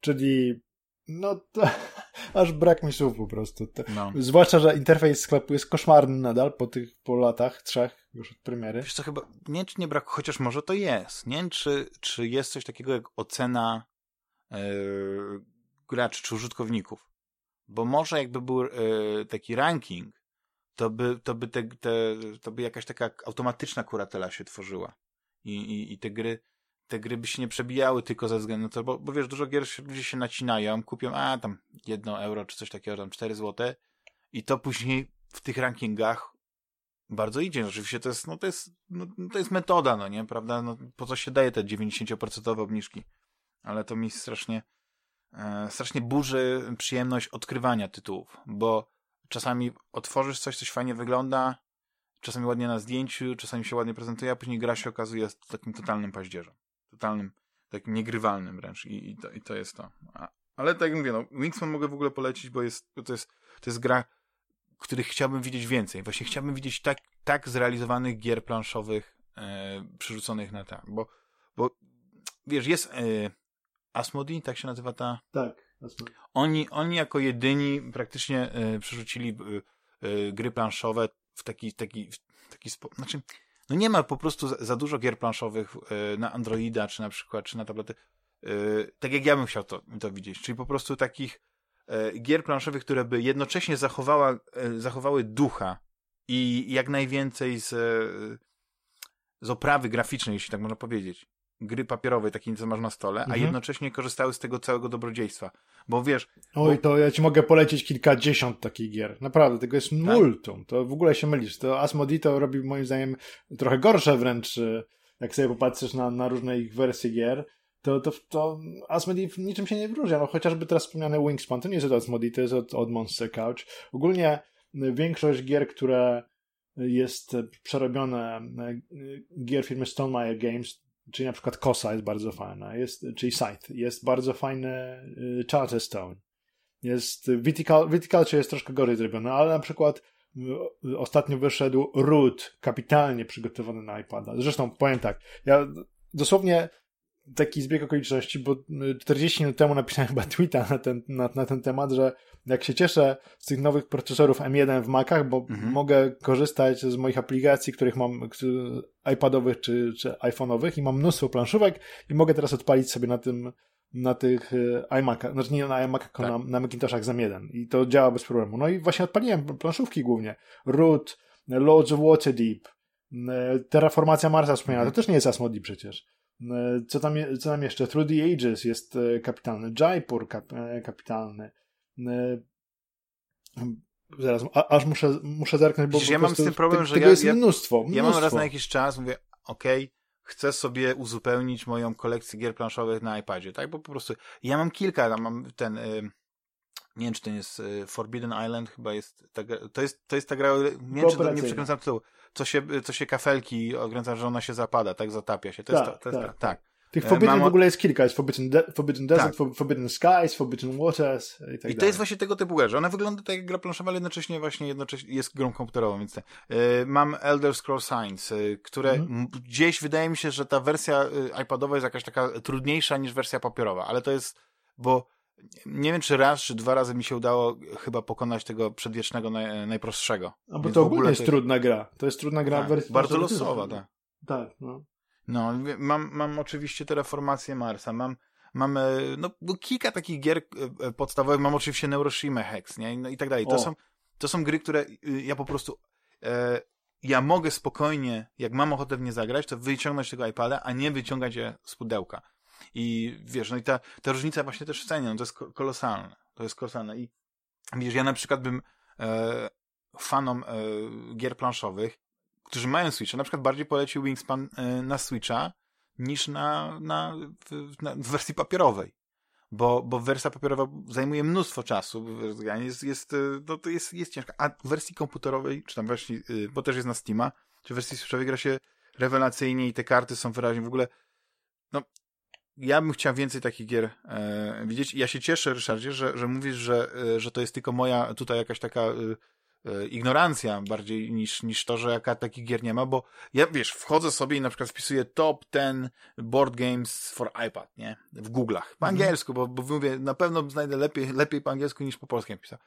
Speaker 2: czyli no to aż brak mi słów po prostu. No. Zwłaszcza, że interfejs sklepu jest koszmarny nadal po tych po latach, trzech już od premiery.
Speaker 1: Wiesz co, chyba, nie wiem, czy nie brak, chociaż może to jest. Nie wiem, czy, czy jest coś takiego jak ocena yy, graczy czy użytkowników. Bo może jakby był yy, taki ranking, to by, to, by te, te, to by jakaś taka automatyczna kuratela się tworzyła. I, i, i te gry te gry by się nie przebijały tylko ze względu na to, bo, bo wiesz, dużo gier ludzie się nacinają, kupią, a tam jedno euro czy coś takiego, tam 4 złote i to później w tych rankingach bardzo idzie. Oczywiście to jest, no to jest, no, to jest metoda, no nie, prawda? No, po co się daje te 90% obniżki? Ale to mi strasznie, e, strasznie burzy przyjemność odkrywania tytułów, bo czasami otworzysz coś, coś fajnie wygląda, czasami ładnie na zdjęciu, czasami się ładnie prezentuje, a później gra się okazuje takim totalnym paździerzem totalnym, takim niegrywalnym wręcz i, i, to, i to jest to. A, ale tak jak mówię, no, Wingsman mogę w ogóle polecić, bo jest, to, jest, to jest gra, których chciałbym widzieć więcej. Właśnie chciałbym widzieć tak, tak zrealizowanych gier planszowych e, przerzuconych na tak, bo, bo wiesz, jest e, Asmodee, tak się nazywa ta...
Speaker 2: Tak,
Speaker 1: Asmodee. Oni, oni jako jedyni praktycznie e, przerzucili e, e, gry planszowe w taki, taki, w taki sposób, znaczy no nie ma po prostu za, dużo gier planszowych y, na Androida, czy na przykład, czy na tablety, y, tak jak ja bym chciał to, to widzieć, czyli po prostu takich y, gier planszowych, które by jednocześnie zachowała, zachowały ducha i jak najwięcej z, z oprawy graficznej, jeśli tak można powiedzieć gry papierowej, takiej, co masz na stole, mhm. a jednocześnie korzystały z tego całego dobrodziejstwa. Bo wiesz...
Speaker 2: Oj, bo... to ja ci mogę polecić kilkadziesiąt takich gier. Naprawdę, tego jest tak? multum. To w ogóle się mylisz. To Asmodee to robi moim zdaniem trochę gorsze wręcz, jak sobie popatrzysz na, na różne ich wersje gier, to, to, to Asmodee niczym się nie wyróżnia. No, chociażby teraz wspomniane Wingspan, to nie jest od Asmodee, to jest od, od Monster Couch. Ogólnie większość gier, które jest przerobione gier firmy Stonemaier Games, czyli na przykład Kosa jest bardzo fajna, jest, czyli Scythe, jest bardzo fajny y, Charterstone, jest Vitical, Viticulture jest troszkę gorzej zrobione, ale na przykład y, ostatnio wyszedł Root, kapitalnie przygotowany na iPada. Zresztą powiem tak, ja dosłownie taki zbieg okoliczności, bo 40 y, minut temu napisałem chyba tweeta na ten, na, na ten temat, że jak się cieszę z tych nowych procesorów M1 w Macach, bo mhm. mogę korzystać z moich aplikacji, których mam iPadowych czy, czy iPhone'owych i mam mnóstwo planszówek i mogę teraz odpalić sobie na tym na tych y, iMacach, znaczy nie na iMacach, tylko tak. na, na Macintoshach za jeden i to działa bez problemu. No i właśnie odpaliłem planszówki głównie. Root, Lords of Waterdeep, y, Terraformacja Marsa wspomniana, mhm. to też nie jest Asmodee przecież. Co tam, co tam jeszcze? Through the Ages jest kapitalny. Jaipur kap, kapitalny. Zaraz, a, aż muszę, muszę zerknąć, bo
Speaker 1: Widzisz, ja mam z tym problem, że
Speaker 2: tego
Speaker 1: ja,
Speaker 2: jest
Speaker 1: ja,
Speaker 2: mnóstwo, mnóstwo.
Speaker 1: Ja mam raz na jakiś czas, mówię, okej, okay, chcę sobie uzupełnić moją kolekcję gier planszowych na iPadzie, tak? Bo po prostu ja mam kilka, tam mam ten, y, nie wiem, czy to jest y, Forbidden Island, chyba jest, ta, to jest, to jest ta gra, nie wiem, czy to nie przekręcam tytułu, co się, co się kafelki okręca, że ona się zapada, tak, zatapia się. To
Speaker 2: tak,
Speaker 1: jest to, to
Speaker 2: tak,
Speaker 1: jest tak.
Speaker 2: Tych Forbidden Mam... w ogóle jest kilka. Jest Forbidden, De Forbidden Desert, tak. Forbidden Skies, Forbidden Waters i tak I dalej.
Speaker 1: to jest właśnie tego typu gra, że ona wygląda tak jak gra planszowa, ale jednocześnie właśnie jednocześnie jest grą komputerową, więc te, yy, mam Elder Scrolls Science, które mhm. gdzieś wydaje mi się, że ta wersja yy, iPadowa jest jakaś taka trudniejsza niż wersja papierowa, ale to jest, bo nie wiem, czy raz, czy dwa razy mi się udało chyba pokonać tego przedwiecznego naj, najprostszego.
Speaker 2: A bo to ogólnie jest, jest trudna gra. To jest trudna gra
Speaker 1: tak,
Speaker 2: w wersji
Speaker 1: Bardzo losowa, tak.
Speaker 2: Tak, no.
Speaker 1: No, mam, mam oczywiście Terraformację Marsa, mam, mam no, kilka takich gier e, e, podstawowych, mam oczywiście Neuroshima Hex, nie? No i tak dalej. To są, to są gry, które y, ja po prostu e, ja mogę spokojnie, jak mam ochotę w nie zagrać, to wyciągnąć tego iPada, a nie wyciągać je z pudełka. I wiesz, no i ta, ta różnica właśnie też w cenie, no to jest kolosalne. To jest kolosalne. I wiesz, ja na przykład bym e, fanom e, gier planszowych którzy mają Switcha, na przykład bardziej polecił Wingspan e, na Switcha niż na, na, na, w wersji papierowej. Bo, bo wersja papierowa zajmuje mnóstwo czasu, jest, jest, e, no to jest, jest ciężka. A w wersji komputerowej, czy tam wersji, e, bo też jest na Steama, czy w wersji switchowej gra się rewelacyjnie i te karty są wyraźnie w ogóle, no, ja bym chciał więcej takich gier e, widzieć. Ja się cieszę, Ryszardzie, że, że mówisz, że, że to jest tylko moja tutaj jakaś taka E, ignorancja bardziej niż, niż to, że jaka takich gier nie ma, bo ja, wiesz, wchodzę sobie i na przykład wpisuję top 10 board games for iPad, nie? W Google'ach. Po mhm. angielsku, bo, bo mówię, na pewno znajdę lepiej, lepiej po angielsku niż po polsku napisał.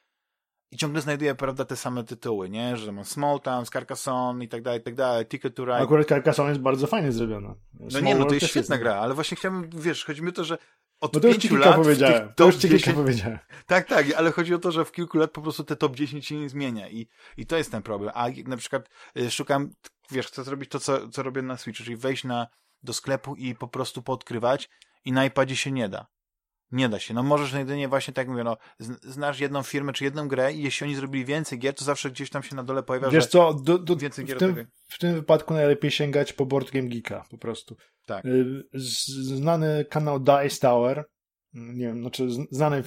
Speaker 1: I ciągle znajduję, prawda, te same tytuły, nie? Że mam Small Town, Carcassonne i tak dalej, i tak dalej, Ticket to Ride.
Speaker 2: Akurat Carcassonne jest bardzo fajnie zrobione.
Speaker 1: No nie, no to jest świetna jest... gra, ale właśnie chciałbym, wiesz, chodzi mi o to, że od
Speaker 2: no to
Speaker 1: pięciu lat...
Speaker 2: Powiedziałem. To już ci 10... powiedziałem.
Speaker 1: Tak, tak, ale chodzi o to, że w kilku lat po prostu te top 10 się nie zmienia i, i to jest ten problem. A na przykład y, szukam, wiesz, chcę zrobić to, co, co robię na Switch, czyli wejść na, do sklepu i po prostu podkrywać i na iPadzie się nie da. Nie da się. No możesz jedynie właśnie tak mówię, no znasz jedną firmę czy jedną grę i jeśli oni zrobili więcej gier, to zawsze gdzieś tam się na dole pojawia,
Speaker 2: Wiesz co, do, do, więcej gier w tym, w tym wypadku najlepiej sięgać po Board Game Geeka po prostu.
Speaker 1: Tak.
Speaker 2: Y, znany kanał Dice Tower, nie wiem, znaczy znany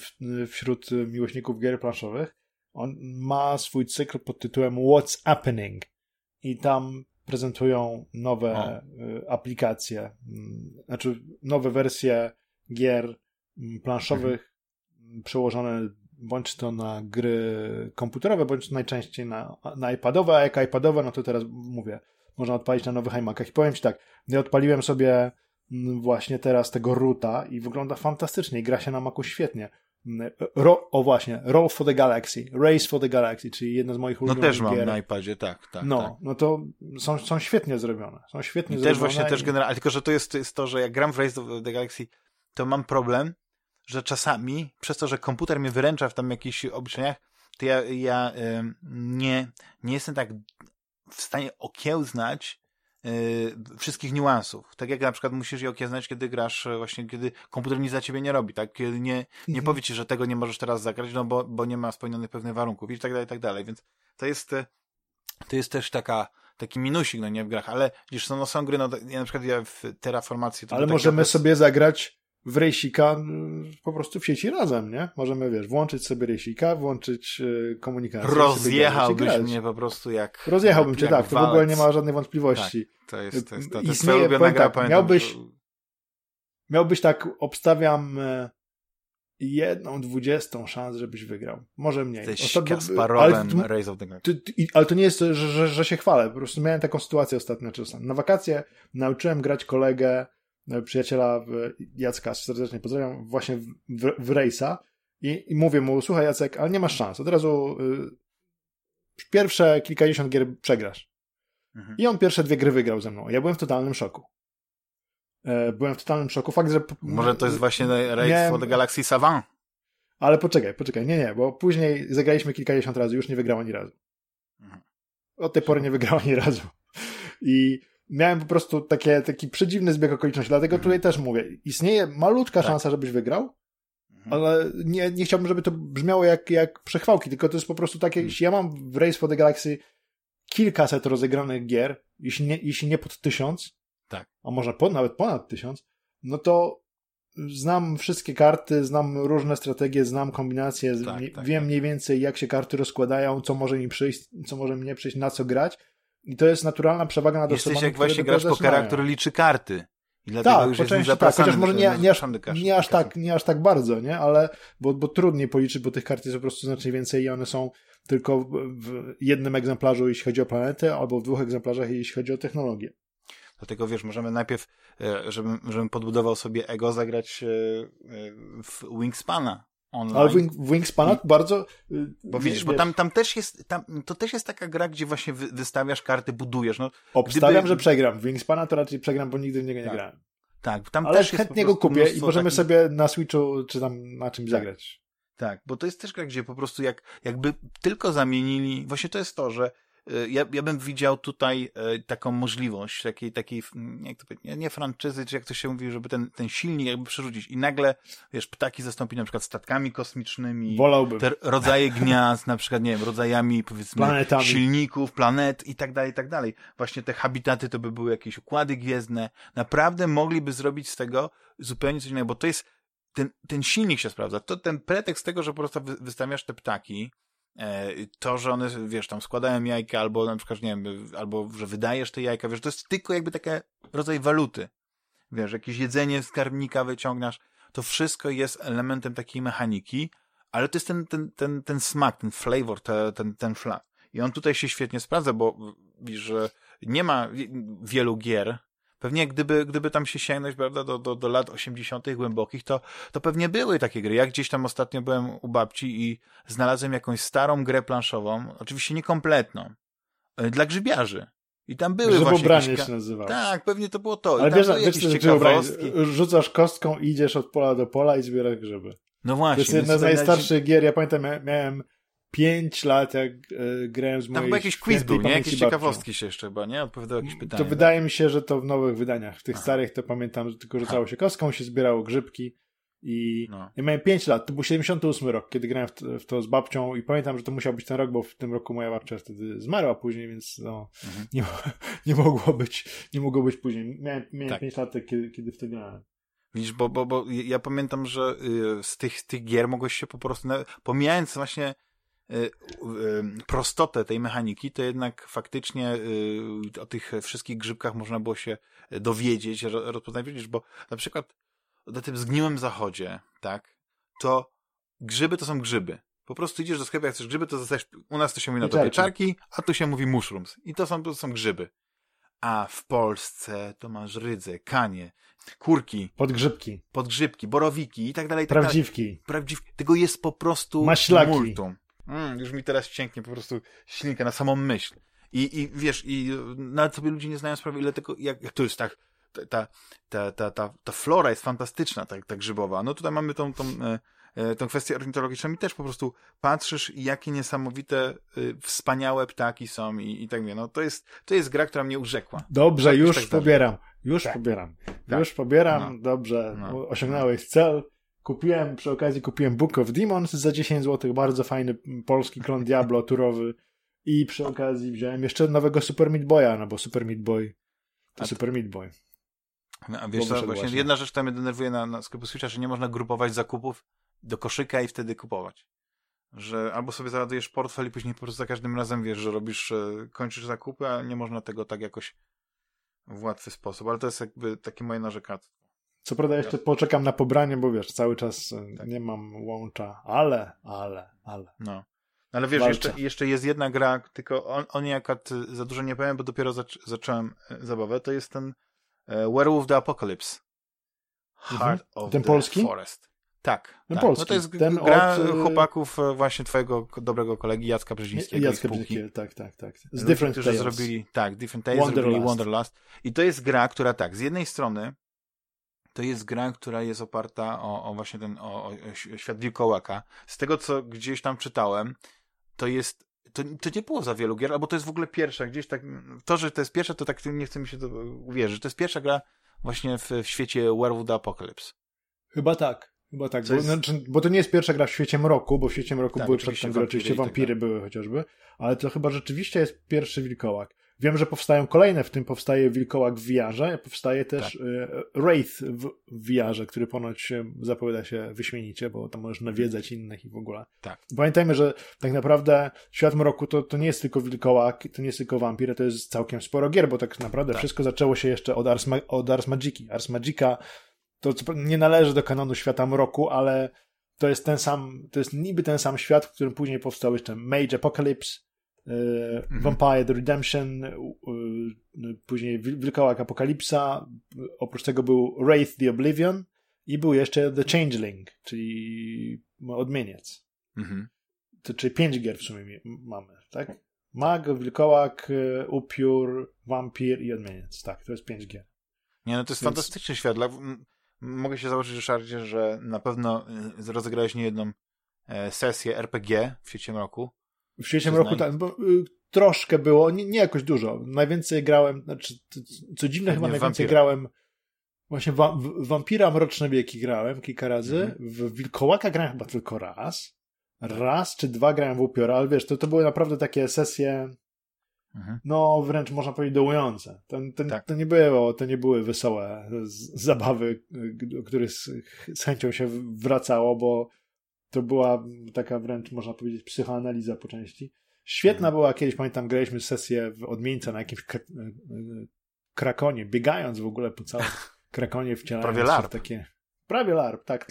Speaker 2: wśród miłośników gier planszowych, on ma swój cykl pod tytułem What's Happening i tam prezentują nowe o. Y, aplikacje, mm, znaczy nowe wersje gier mm, planszowych mhm. przełożone bądź to na gry komputerowe, bądź najczęściej na, na iPadowe, a jak iPadowe, no to teraz mówię, można odpalić na nowych iMacach. I powiem Ci tak, ja odpaliłem sobie właśnie teraz tego Ruta i wygląda fantastycznie gra się na Macu świetnie. Ro, o właśnie, Roll for the Galaxy, Race for the Galaxy, czyli jedna z moich ulubionych
Speaker 1: No też mam
Speaker 2: gier.
Speaker 1: na iPadzie, tak, tak.
Speaker 2: No,
Speaker 1: tak.
Speaker 2: no to są, są świetnie zrobione. Są świetnie
Speaker 1: I
Speaker 2: zrobione.
Speaker 1: Też właśnie, i... też generalnie, tylko że to jest, to jest to, że jak gram w Race for the Galaxy, to mam problem, że czasami, przez to, że komputer mnie wyręcza w tam jakichś obliczeniach, to ja, ja y, nie, nie jestem tak w stanie okiełznać y, wszystkich niuansów. Tak jak na przykład musisz je okiełznać, kiedy grasz, e, właśnie kiedy komputer nic za ciebie nie robi, tak? Kiedy nie, nie mhm. powie ci, że tego nie możesz teraz zagrać, no bo, bo nie ma spełnionych pewnych warunków i tak dalej, i tak dalej. Więc to jest, e, to jest też taka, taki minusik, no nie w grach, ale widzisz, no, no są gry, no ja na przykład ja w Terraformacji...
Speaker 2: ale możemy sobie zagrać w rejsika po prostu w sieci razem, nie? Możemy, wiesz, włączyć sobie rejsika, włączyć y, komunikację.
Speaker 1: Rozjechałbyś mnie po prostu jak...
Speaker 2: Rozjechałbym
Speaker 1: jak,
Speaker 2: cię, tak, to w ogóle nie ma żadnej wątpliwości.
Speaker 1: Tak, to jest, to jest, to, to jest Istnieje, gra,
Speaker 2: tak, pamiętam, miałbyś, miałbyś tak, obstawiam e, jedną dwudziestą szans, żebyś wygrał. Może mniej.
Speaker 1: Jesteś Ostatnio, Kasparowem ale, Race of the
Speaker 2: Ale to nie jest, że, że, że się chwalę. Po prostu miałem taką sytuację ostatnio czasem. Na wakacje nauczyłem grać kolegę E, przyjaciela Jacka, serdecznie pozdrawiam, właśnie w, w, Rejsa i, i, mówię mu, słuchaj Jacek, ale nie masz szans, od razu y, pierwsze kilkadziesiąt gier przegrasz. Mhm. I on pierwsze dwie gry wygrał ze mną. Ja byłem w totalnym szoku. E, byłem w totalnym szoku. Fakt, że...
Speaker 1: Może to jest właśnie Race for the Galaxy Savant?
Speaker 2: Ale poczekaj, poczekaj. Nie, nie, bo później zagraliśmy kilkadziesiąt razy, już nie wygrał ani razu. Mhm. Od tej pory nie wygrał ani razu. I miałem po prostu takie, taki przedziwny zbieg okoliczności, dlatego mhm. tutaj też mówię, istnieje malutka tak. szansa, żebyś wygrał, mhm. ale nie, nie chciałbym, żeby to brzmiało jak, jak przechwałki, tylko to jest po prostu takie, mhm. jeśli ja mam w Race for the Galaxy kilkaset rozegranych gier, jeśli nie, jeśli nie pod tysiąc,
Speaker 1: tak.
Speaker 2: a może pod, nawet ponad tysiąc, no to znam wszystkie karty, znam różne strategie, znam kombinacje, tak, tak, wiem tak. mniej więcej jak się karty rozkładają, co może mi przyjść, co może mi nie przyjść, na co grać i to jest naturalna przewaga nad
Speaker 1: Jesteś osobami, jak właśnie grasz pokera, który liczy karty. I dlatego
Speaker 2: tak,
Speaker 1: już
Speaker 2: po
Speaker 1: części
Speaker 2: tak, chociaż może nie, nie, aż, nie, aż tak, nie aż tak bardzo, nie? Ale, bo, bo trudniej policzyć, bo tych kart jest po prostu znacznie więcej i one są tylko w jednym egzemplarzu, jeśli chodzi o planety, albo w dwóch egzemplarzach, jeśli chodzi o technologię.
Speaker 1: Dlatego wiesz, możemy najpierw, e, żebym, żebym podbudował sobie ego, zagrać e, e, w Wingspana. Online.
Speaker 2: Ale Wing, Wingspana I, bardzo.
Speaker 1: Bo widzisz, bo tam, tam też jest, tam, to też jest taka gra, gdzie właśnie wy, wystawiasz karty, budujesz. No,
Speaker 2: Obstawiam, gdyby... że przegram. W Wingspana to raczej przegram, bo nigdy w niego nie tak. grałem.
Speaker 1: Tak, tam
Speaker 2: Ale
Speaker 1: też
Speaker 2: chętnie go kupię i możemy takich... sobie na Switchu czy tam na czymś tak. zagrać.
Speaker 1: Tak, bo to jest też gra, gdzie po prostu jak, jakby tylko zamienili, właśnie to jest to, że ja, ja bym widział tutaj e, taką możliwość, takiej, takiej jak to nie, nie franczyzy, czy jak to się mówi, żeby ten, ten silnik jakby przerzucić i nagle, wiesz, ptaki zastąpić na przykład statkami kosmicznymi,
Speaker 2: Wolałbym.
Speaker 1: te rodzaje gniazd, na przykład, nie wiem, rodzajami, powiedzmy,
Speaker 2: Planetami.
Speaker 1: silników, planet i tak dalej, i tak dalej. Właśnie te habitaty to by były jakieś układy gwiezdne. Naprawdę mogliby zrobić z tego zupełnie coś innego, bo to jest ten, ten silnik się sprawdza. To ten pretekst tego, że po prostu wystawiasz te ptaki, to, że one, wiesz, tam składają jajka, albo na przykład, nie wiem, albo że wydajesz te jajka, wiesz, to jest tylko jakby taki rodzaj waluty. Wiesz, jakieś jedzenie z skarbnika wyciągnasz, to wszystko jest elementem takiej mechaniki, ale to jest ten, ten, ten, ten smak, ten flavor, te, ten, ten flat. I on tutaj się świetnie sprawdza, bo widzisz, że nie ma wielu gier, Pewnie gdyby, gdyby tam się sięgnąć, prawda, do, do, do lat 80. głębokich, to, to pewnie były takie gry. Ja gdzieś tam ostatnio byłem u babci i znalazłem jakąś starą grę planszową, oczywiście niekompletną, e, dla grzybiarzy. I tam były
Speaker 2: Grzybobranie
Speaker 1: właśnie jakieś...
Speaker 2: się nazywało.
Speaker 1: Tak, pewnie to było to.
Speaker 2: Ale wiesz, wiesz ciekawostki. Rzucasz kostką, idziesz od pola do pola i zbierasz grzyby.
Speaker 1: No właśnie. To
Speaker 2: jest jedna z najstarszych gier. Ja pamiętam, miałem pięć lat, jak e, grałem z mojej
Speaker 1: Tam chyba jakiś quiz był, nie? Jakieś ciekawostki się jeszcze chyba, nie? Odpowiadał jakieś pytania.
Speaker 2: To wydaje mi się, że to w nowych wydaniach. W tych Aha. starych to pamiętam, że tylko rzucało się kostką, się zbierało grzybki i no. ja miałem 5 lat. To był 78 rok, kiedy grałem w to, w to, z babcią i pamiętam, że to musiał być ten rok, bo w tym roku moja babcia wtedy zmarła później, więc no, mhm. nie, nie mogło być nie mogło być później. Miałem, miałem tak. 5 lat, kiedy, kiedy w to grałem.
Speaker 1: Widzisz, bo, bo, bo ja pamiętam, że y, z tych, tych gier mogłeś się po prostu, pomijając właśnie prostotę tej mechaniki, to jednak faktycznie y, o tych wszystkich grzybkach można było się dowiedzieć, rozpoznać, bo na przykład na tym zgniłym zachodzie, tak, to grzyby to są grzyby. Po prostu idziesz do sklepu, jak chcesz grzyby, to zostajesz, u nas to się mówi na to pieczarki, a tu się mówi mushrooms. I to są, to są grzyby. A w Polsce to masz rydze, kanie, kurki.
Speaker 2: Podgrzybki.
Speaker 1: Podgrzybki, borowiki i tak dalej. Tak
Speaker 2: Prawdziwki.
Speaker 1: Dalej. Prawdziwki. Tego jest po prostu
Speaker 2: Maślaki.
Speaker 1: multum. Mm, już mi teraz cięknie po prostu ślinka na samą myśl. I, i wiesz, i nawet sobie ludzie nie znają sprawy, ile tego, jak, jak to jest tak, ta, ta, ta, ta, ta flora jest fantastyczna, tak, ta grzybowa. No tutaj mamy tą, tą, e, e, tą kwestię ornitologiczną i też po prostu patrzysz, jakie niesamowite, e, wspaniałe ptaki są i, i tak mówię. No to jest, to jest gra, która mnie urzekła.
Speaker 2: Dobrze, tak, już tak pobieram. Już tak. pobieram. Tak. Już pobieram. No. Dobrze, no. osiągnąłeś cel. Kupiłem, przy okazji kupiłem Book of Demons za 10 zł, bardzo fajny polski klon Diablo turowy i przy okazji wziąłem jeszcze nowego Super Meat Boya, no bo Super Meat Boy to, Super Meat Boy.
Speaker 1: No, a wiesz co, właśnie, właśnie, jedna rzecz, która mnie denerwuje na, na sklepie Switcha, że nie można grupować zakupów do koszyka i wtedy kupować. Że albo sobie załadujesz portfel i później po prostu za każdym razem wiesz, że robisz, e, kończysz zakupy, a nie można tego tak jakoś w łatwy sposób. Ale to jest jakby takie moje narzekactwo.
Speaker 2: Co prawda jeszcze poczekam na pobranie, bo wiesz, cały czas e, tak. nie mam łącza, ale, ale, ale.
Speaker 1: No. Ale wiesz, jeszcze, jeszcze jest jedna gra, tylko on, on akurat za dużo nie powiem, bo dopiero zac zacząłem e, zabawę, to jest ten e, Werewolf the Apocalypse.
Speaker 2: Heart mhm. of ten the polski?
Speaker 1: Forest. Tak.
Speaker 2: Ten tak. polski.
Speaker 1: No to jest ten gra od... chłopaków właśnie twojego dobrego kolegi Jacka Brzezińskiego.
Speaker 2: Jacka Brzezińskiego, tak, tak, tak.
Speaker 1: Z Different którzy Tales. zrobili, tak, Different Tales, Wonderlust. zrobili Wonderlust. I to jest gra, która tak, z jednej strony to jest gra, która jest oparta o, o właśnie ten, o, o świat wilkołaka. Z tego, co gdzieś tam czytałem, to jest to, to nie było za wielu gier, albo to jest w ogóle pierwsza, gdzieś tak, to, że to jest pierwsza, to tak nie chce mi się to uwierzyć, to jest pierwsza gra właśnie w, w świecie Werewolf the Apocalypse.
Speaker 2: Chyba tak. Chyba tak, bo, jest... znaczy, bo, to nie jest pierwsza gra w świecie mroku, bo w świecie mroku tak, były przedtem gry, oczywiście wampiry tak były chociażby, ale to chyba rzeczywiście jest pierwszy wilkołak. Wiem, że powstają kolejne, w tym powstaje wilkołak w VR-ze, powstaje też tak. Y, Wraith w VR-ze, który ponoć zapowiada się wyśmienicie, bo tam możesz nawiedzać innych i w ogóle.
Speaker 1: Tak.
Speaker 2: Pamiętajmy, że tak naprawdę Świat Mroku to, to nie jest tylko wilkołak, to nie jest tylko wampir, to jest całkiem sporo gier, bo tak naprawdę tak. wszystko zaczęło się jeszcze od Ars, od Ars Magiki. Ars Magica to nie należy do kanonu Świata Mroku, ale to jest ten sam, to jest niby ten sam świat, w którym później powstał jeszcze Mage Apocalypse, mhm. Vampire The Redemption, później Wilkołak Apokalipsa, oprócz tego był Wraith The Oblivion i był jeszcze The Changeling, czyli odmieniec. Mhm. To, czyli pięć gier w sumie mamy, tak? Mag, Wilkołak, Upiór, Wampir i Odmieniec. Tak, to jest pięć gier.
Speaker 1: Nie, no to jest Więc... fantastyczny świat. Mogę się założyć, Ryszardzie, że na pewno rozegrałeś niejedną e, sesję RPG w sieci roku.
Speaker 2: W świecie roku tak, bo, y, troszkę było, nie, nie, jakoś dużo. Najwięcej grałem, znaczy, co dziwne, chyba najwięcej wampira. grałem. Właśnie wa w Wampira Mroczne Wieki grałem kilka razy. Mhm. W Wilkołaka grałem chyba tylko raz. Raz czy dwa grałem w Upiora, ale wiesz, to, to były naprawdę takie sesje. Mhm. No, wręcz można powiedzieć dołujące. To, to, tak. to, nie było, to nie były wesołe zabawy, do których z, z chęcią się wracało, bo to była taka wręcz, można powiedzieć, psychoanaliza po części. Świetna mhm. była kiedyś, pamiętam, graliśmy sesję w odmieńca na jakimś e, e, krakonie, biegając w ogóle po całym krakonie, wcielając
Speaker 1: prawie larp.
Speaker 2: takie... Prawie larp, tak.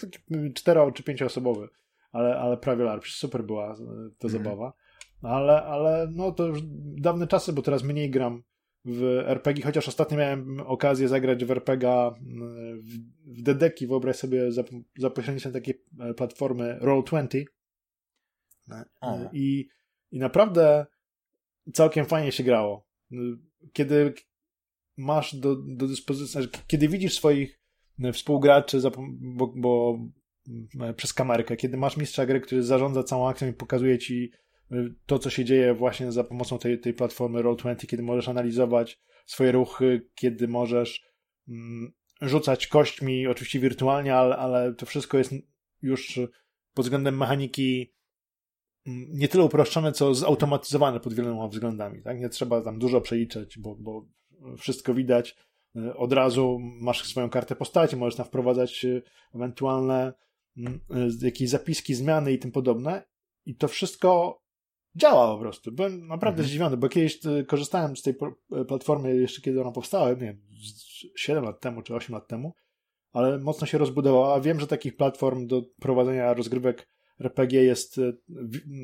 Speaker 2: Cztero czy pięcioosobowy, ale, ale prawie larp. Super była ta mhm. zabawa. Ale, ale no to już dawne czasy, bo teraz mniej gram w RPG, chociaż ostatnio miałem okazję zagrać w RPG w, w Dedeki, wyobraź sobie za, za pośrednictwem takiej e, platformy Roll20 e, i, i naprawdę całkiem fajnie się grało. Kiedy masz do, do dyspozycji, znaczy, kiedy widzisz swoich e, współgraczy, bo, bo przez kamerkę, kiedy masz mistrza gry, który zarządza całą akcją i pokazuje ci to, co się dzieje właśnie za pomocą tej, tej platformy Roll20, kiedy możesz analizować swoje ruchy, kiedy możesz mm, rzucać kośćmi, oczywiście wirtualnie, ale, ale to wszystko jest już pod względem mechaniki mm, nie tyle uproszczone, co zautomatyzowane pod wieloma względami. Tak? Nie trzeba tam dużo przeliczać, bo, bo wszystko widać. Od razu masz swoją kartę postaci, możesz tam wprowadzać e, ewentualne mm, e, jakieś zapiski, zmiany i tym podobne. I to wszystko działa po prostu. Byłem naprawdę mhm. zdziwiony, bo kiedyś y, korzystałem z tej y, platformy jeszcze kiedy ona powstała, nie wiem, 7 lat temu czy 8 lat temu, ale mocno się rozbudowała. Wiem, że takich platform do prowadzenia rozgrywek RPG jest, y,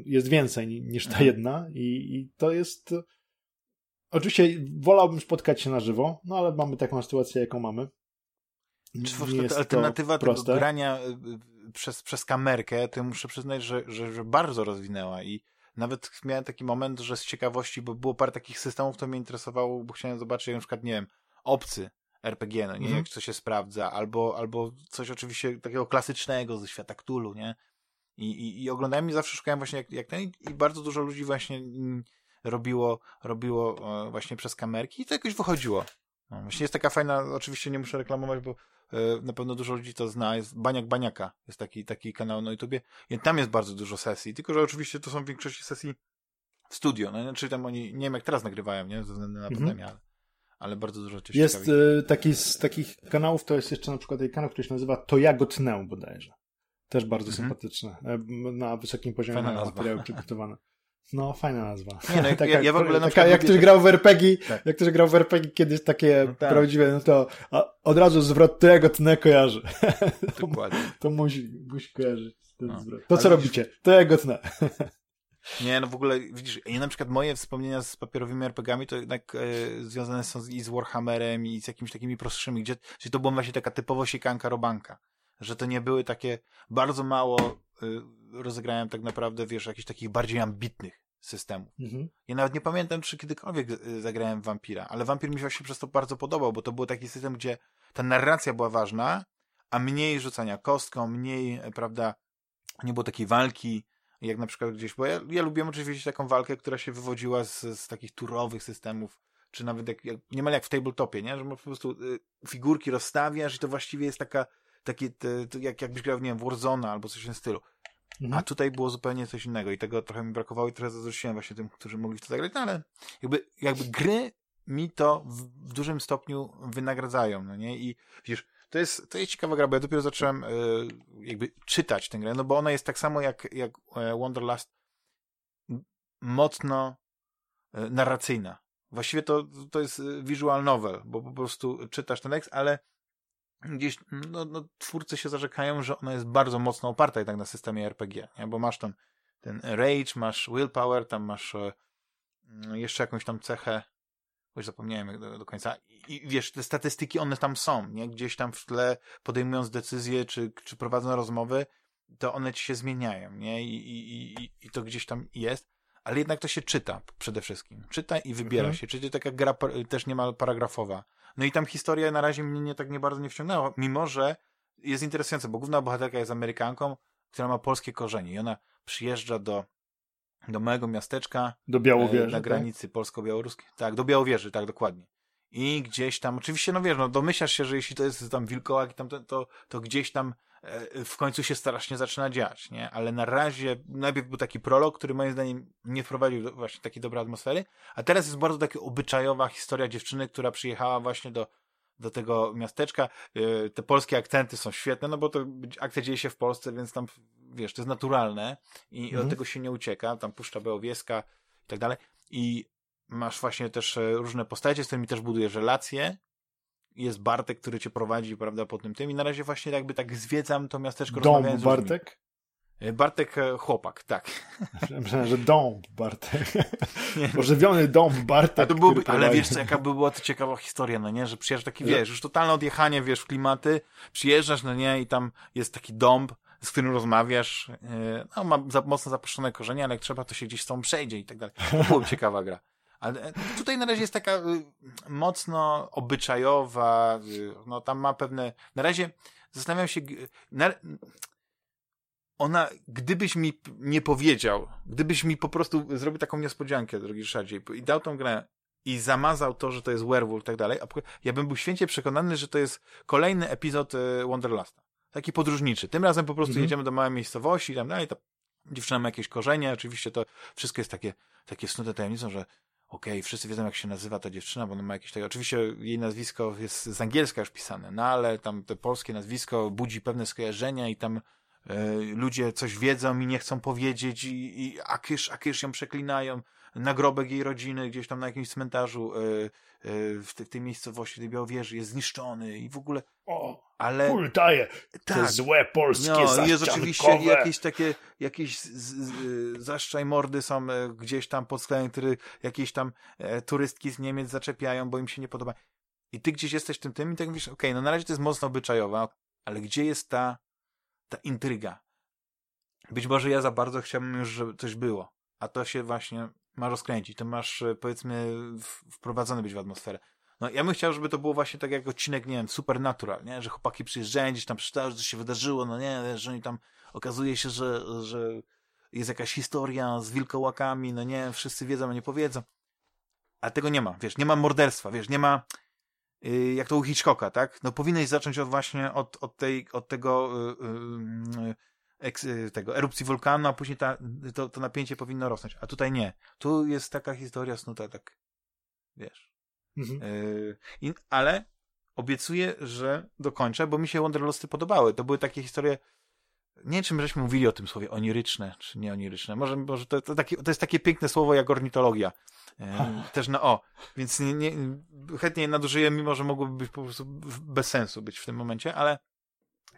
Speaker 2: jest więcej niż ta mhm. jedna i, i to jest oczywiście wolałbym spotkać się na żywo, no ale mamy taką sytuację, jaką mamy.
Speaker 1: Czy jest alternatywa tego grania przez, przez kamerkę, to muszę przyznać, że, że, że bardzo rozwinęła i nawet miałem taki moment, że z ciekawości, bo było parę takich systemów, które mnie interesowało, bo chciałem zobaczyć, jak na przykład, nie wiem, obcy RPG, no nie, mhm. jak to się sprawdza, albo, albo coś oczywiście takiego klasycznego ze świata Cthulhu, nie? I, i, i oglądałem i zawsze szukałem właśnie jak, jak ten i, bardzo dużo ludzi właśnie robiło, robiło e, właśnie przez kamerki i to jakoś wychodziło. No, właśnie jest taka fajna, oczywiście nie muszę reklamować, bo na pewno dużo ludzi to zna, jest Baniak Baniaka, jest taki, taki kanał na YouTubie i tam jest bardzo dużo sesji, tylko że oczywiście to są w większości sesji w studio, no, znaczy tam oni, nie wiem jak teraz nagrywają, nie, ze względu na mhm. pandemię, ale, ale bardzo dużo
Speaker 2: też Jest y, taki z takich kanałów, to jest jeszcze na przykład taki kanał, który się nazywa To ja go tnę bodajże. Też bardzo mhm. sympatyczny. Na wysokim poziomie materiały przygotowane. No, fajna nazwa.
Speaker 1: Nie, no, taka, ja, ja w ogóle
Speaker 2: na taka, jak ktoś grał w RPG, tak. jak ktoś grał w RPG kiedyś takie no tak. prawdziwe, no to od razu zwrot tego tnę kojarzy. Dokładnie. to, to musi, musi kojarzyć ten no. zwrot. To, co Ale robicie, to ja go tnę.
Speaker 1: Nie, no w ogóle, widzisz, ja na przykład moje wspomnienia z papierowymi RPGami to jednak e, związane są z, i z Warhammerem i z jakimiś takimi prostszymi, gdzie, gdzie to była właśnie taka typowo siekanka robanka. Że to nie były takie, bardzo mało y, rozegrałem tak naprawdę, wiesz, jakichś takich bardziej ambitnych systemów. Mhm. Ja nawet nie pamiętam, czy kiedykolwiek y, zagrałem Vampira, ale Vampir mi się właśnie przez to bardzo podobał, bo to był taki system, gdzie ta narracja była ważna, a mniej rzucania kostką, mniej, e, prawda, nie było takiej walki, jak na przykład gdzieś, bo ja, ja lubiłem oczywiście taką walkę, która się wywodziła z, z takich turowych systemów, czy nawet jak, jak, niemal jak w tabletopie, nie? Że po prostu y, figurki rozstawiasz i to właściwie jest taka, takie, te, to jak, jakbyś grał, nie wiem, Warzone albo coś w tym stylu. Mhm. A tutaj było zupełnie coś innego i tego trochę mi brakowało i trochę zazdrościłem właśnie tym, którzy mogli w to zagrać, no ale jakby, jakby gry mi to w, w, dużym stopniu wynagradzają, no nie? I widzisz, to jest, to jest ciekawa gra, bo ja dopiero zacząłem y, jakby czytać tę grę, no bo ona jest tak samo jak, jak e, Wonderlust mocno y, narracyjna. Właściwie to, to jest visual novel, bo po prostu czytasz ten tekst, ale gdzieś no, no, twórcy się zarzekają, że ona jest bardzo mocno oparta jednak na systemie RPG, nie? bo masz tam ten rage, masz willpower, tam masz e, jeszcze jakąś tam cechę, już zapomniałem do, do końca. I, I, wiesz, te statystyki, one tam są, nie? Gdzieś tam w tle podejmując decyzje, czy, czy prowadząc rozmowy, to one ci się zmieniają, nie? I, i, i, i to gdzieś tam jest, ale jednak to się czyta przede wszystkim. Czyta i wybiera mhm. się. Czyli taka gra też niemal paragrafowa. No i tam historia na razie mnie nie tak nie bardzo nie wciągnęła, mimo że jest interesujące, bo główna bohaterka jest Amerykanką, która ma polskie korzenie i ona przyjeżdża do do małego miasteczka.
Speaker 2: Do Białowieży.
Speaker 1: E, na tak? granicy tak? polsko-białoruskiej. Tak, do Białowieży, tak, dokładnie. I gdzieś tam, oczywiście, no wiesz, no domyślasz się, że jeśli to jest tam wilkołak i tam, to, to, gdzieś tam e, w końcu się strasznie zaczyna dziać, nie? Ale na razie, najpierw był taki prolog, który moim zdaniem nie wprowadził do, właśnie takiej dobrej atmosfery, a teraz jest bardzo taka obyczajowa historia dziewczyny, która przyjechała właśnie do, do tego miasteczka. E, te polskie akcenty są świetne, no bo to akcja dzieje się w Polsce, więc tam wiesz, to jest naturalne i mhm. od tego się nie ucieka, tam Puszcza Bełowieska i tak dalej. I masz właśnie też e, różne postacie, z którymi też budujesz relacje. Jest Bartek, który cię prowadzi, prawda, po tym tym i na razie właśnie jakby tak zwiedzam to miasteczko
Speaker 2: Dom Bartek?
Speaker 1: E, Bartek e, chłopak, tak.
Speaker 2: Myślałem, że dom Bartek. Nie. Ożywiony dom Bartek.
Speaker 1: To byłoby, ale wiesz co, jaka by była to ciekawa historia, no nie, że przyjeżdżasz taki, wiesz, już totalne odjechanie, wiesz, w klimaty, przyjeżdżasz, no nie, i tam jest taki dom, z którym rozmawiasz, no, ma za, mocno zapuszczone korzenie, ale jak trzeba, to się gdzieś z tą przejdzie i tak dalej. To była ciekawa gra. Ale e, tutaj na razie jest taka y, mocno obyczajowa, y, no tam ma pewne, na razie zastanawiam się, na, ona, gdybyś mi nie powiedział, gdybyś mi po prostu zrobił taką niespodziankę, drogi Ryszardzie, i dał tą grę i zamazał to, że to jest werewolf i tak dalej, ja bym był święcie przekonany, że to jest kolejny epizod y, Wonderlasta taki podróżniczy. Tym razem po prostu mhm. jedziemy do małej miejscowości i tam dalej, ta dziewczyna ma jakieś korzenie, oczywiście to wszystko jest takie, takie snute tajemnicą, że okej, okay, wszyscy wiedzą jak się nazywa ta dziewczyna, bo ona ma jakieś takie, oczywiście jej nazwisko jest z angielska już pisane, no ale tam to polskie nazwisko budzi pewne skojarzenia i tam e, ludzie coś wiedzą i nie chcą powiedzieć i, i akysz, akysz ją przeklinają, nagrobek jej rodziny gdzieś tam na jakimś cmentarzu e, e, w, tej, w tej miejscowości, tej Białowieży jest zniszczony i w ogóle...
Speaker 2: O, ale... Kultaje, tak, te złe polskie no,
Speaker 1: jest oczywiście jakieś takie, jakieś z, zaszczaj mordy są e, gdzieś tam pod sklepem, który jakieś tam e, turystki z Niemiec zaczepiają, bo im się nie podoba. I ty gdzieś jesteś tym tym i tak mówisz, okej, okay, no na razie to jest mocno obyczajowa, ale gdzie jest ta, ta intryga? Być może ja za bardzo chciałbym już, żeby coś było, a to się właśnie ma rozkręcić, to masz e, powiedzmy wprowadzony być w atmosferę. No ja bym chciał, żeby to było właśnie tak jak odcinek, nie wiem, Supernatural, nie? Że chłopaki przyjeżdżają, gdzieś tam przeczytają, że się wydarzyło, no nie, że oni tam, okazuje się, że, że jest jakaś historia z wilkołakami, no nie, wszyscy wiedzą, a nie powiedzą. A tego nie ma, wiesz, nie ma morderstwa, wiesz, nie ma, yy, jak to u Hitchcocka, tak? No powinieneś zacząć od właśnie, od, od tej, od tego, yy, yy, tego erupcji wulkanu, a później ta, to, to napięcie powinno rosnąć. A tutaj nie. Tu jest taka historia snuta, tak, wiesz. Mhm. Yy, ale obiecuję, że dokończę, bo mi się Wanderlusty podobały. To były takie historie, nie wiem, czym żeśmy mówili o tym słowie, oniryczne, czy nie oniryczne. Może, może to, to, takie, to jest takie piękne słowo jak ornitologia. Yy, też na o. Więc nie, nie, chętnie je nadużyję, mimo że mogłoby być po prostu bez sensu być w tym momencie, ale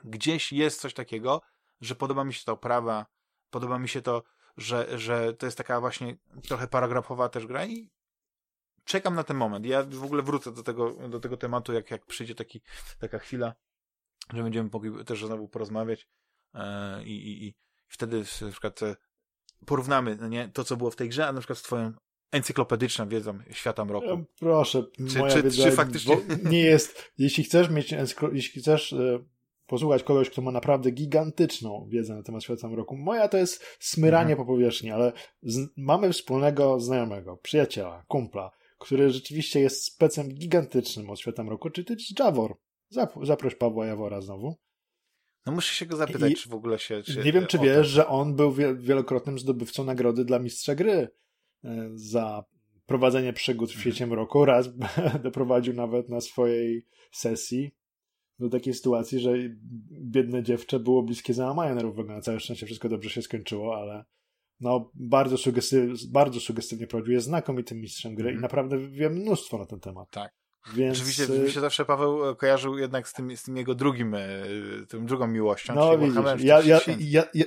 Speaker 1: gdzieś jest coś takiego, że podoba mi się ta oprawa, podoba mi się to, że, że to jest taka właśnie trochę paragrafowa też gra i czekam na ten moment. Ja w ogóle wrócę do tego, do tego tematu, jak, jak przyjdzie taki, taka chwila, że będziemy mogli też znowu porozmawiać e, i, i, wtedy na przykład e, porównamy nie, to, co było w tej grze, a na przykład z twoją encyklopedyczną wiedzą świata mroku. E,
Speaker 2: proszę, czy, moja czy, wiedza, czy faktycznie... nie jest, jeśli chcesz mieć, jeśli chcesz posłuchać kogoś, kto ma naprawdę gigantyczną wiedzę na temat świata mroku. Moja to jest smyranie mhm. po powierzchni, ale z, mamy wspólnego znajomego, przyjaciela, kumpla, który rzeczywiście jest specem gigantycznym od świata mroku, czy jest Javor. Zap, zaproś Pawła Jawora znowu.
Speaker 1: No muszę się go zapytać, I czy w ogóle się... Czy,
Speaker 2: nie wiem, czy wiesz, że on był wielokrotnym zdobywcą nagrody dla mistrza gry e, za prowadzenie przygód w mhm. świecie mroku. Raz doprowadził nawet na swojej sesji do takiej sytuacji, że biedne dziewczę było bliskie załamania nerwowego. Na całe szczęście wszystko dobrze się skończyło, ale no, bardzo, sugestyw, bardzo sugestywnie prowadził. Jest znakomitym mistrzem gry mm. i mhm. naprawdę wiem mnóstwo na ten temat.
Speaker 1: Tak. Więc... Oczywiście mi się zawsze Paweł kojarzył jednak z tym, z tym jego drugim, e, tym drugą miłością.
Speaker 2: No widzisz, ja, ja, ja, ja,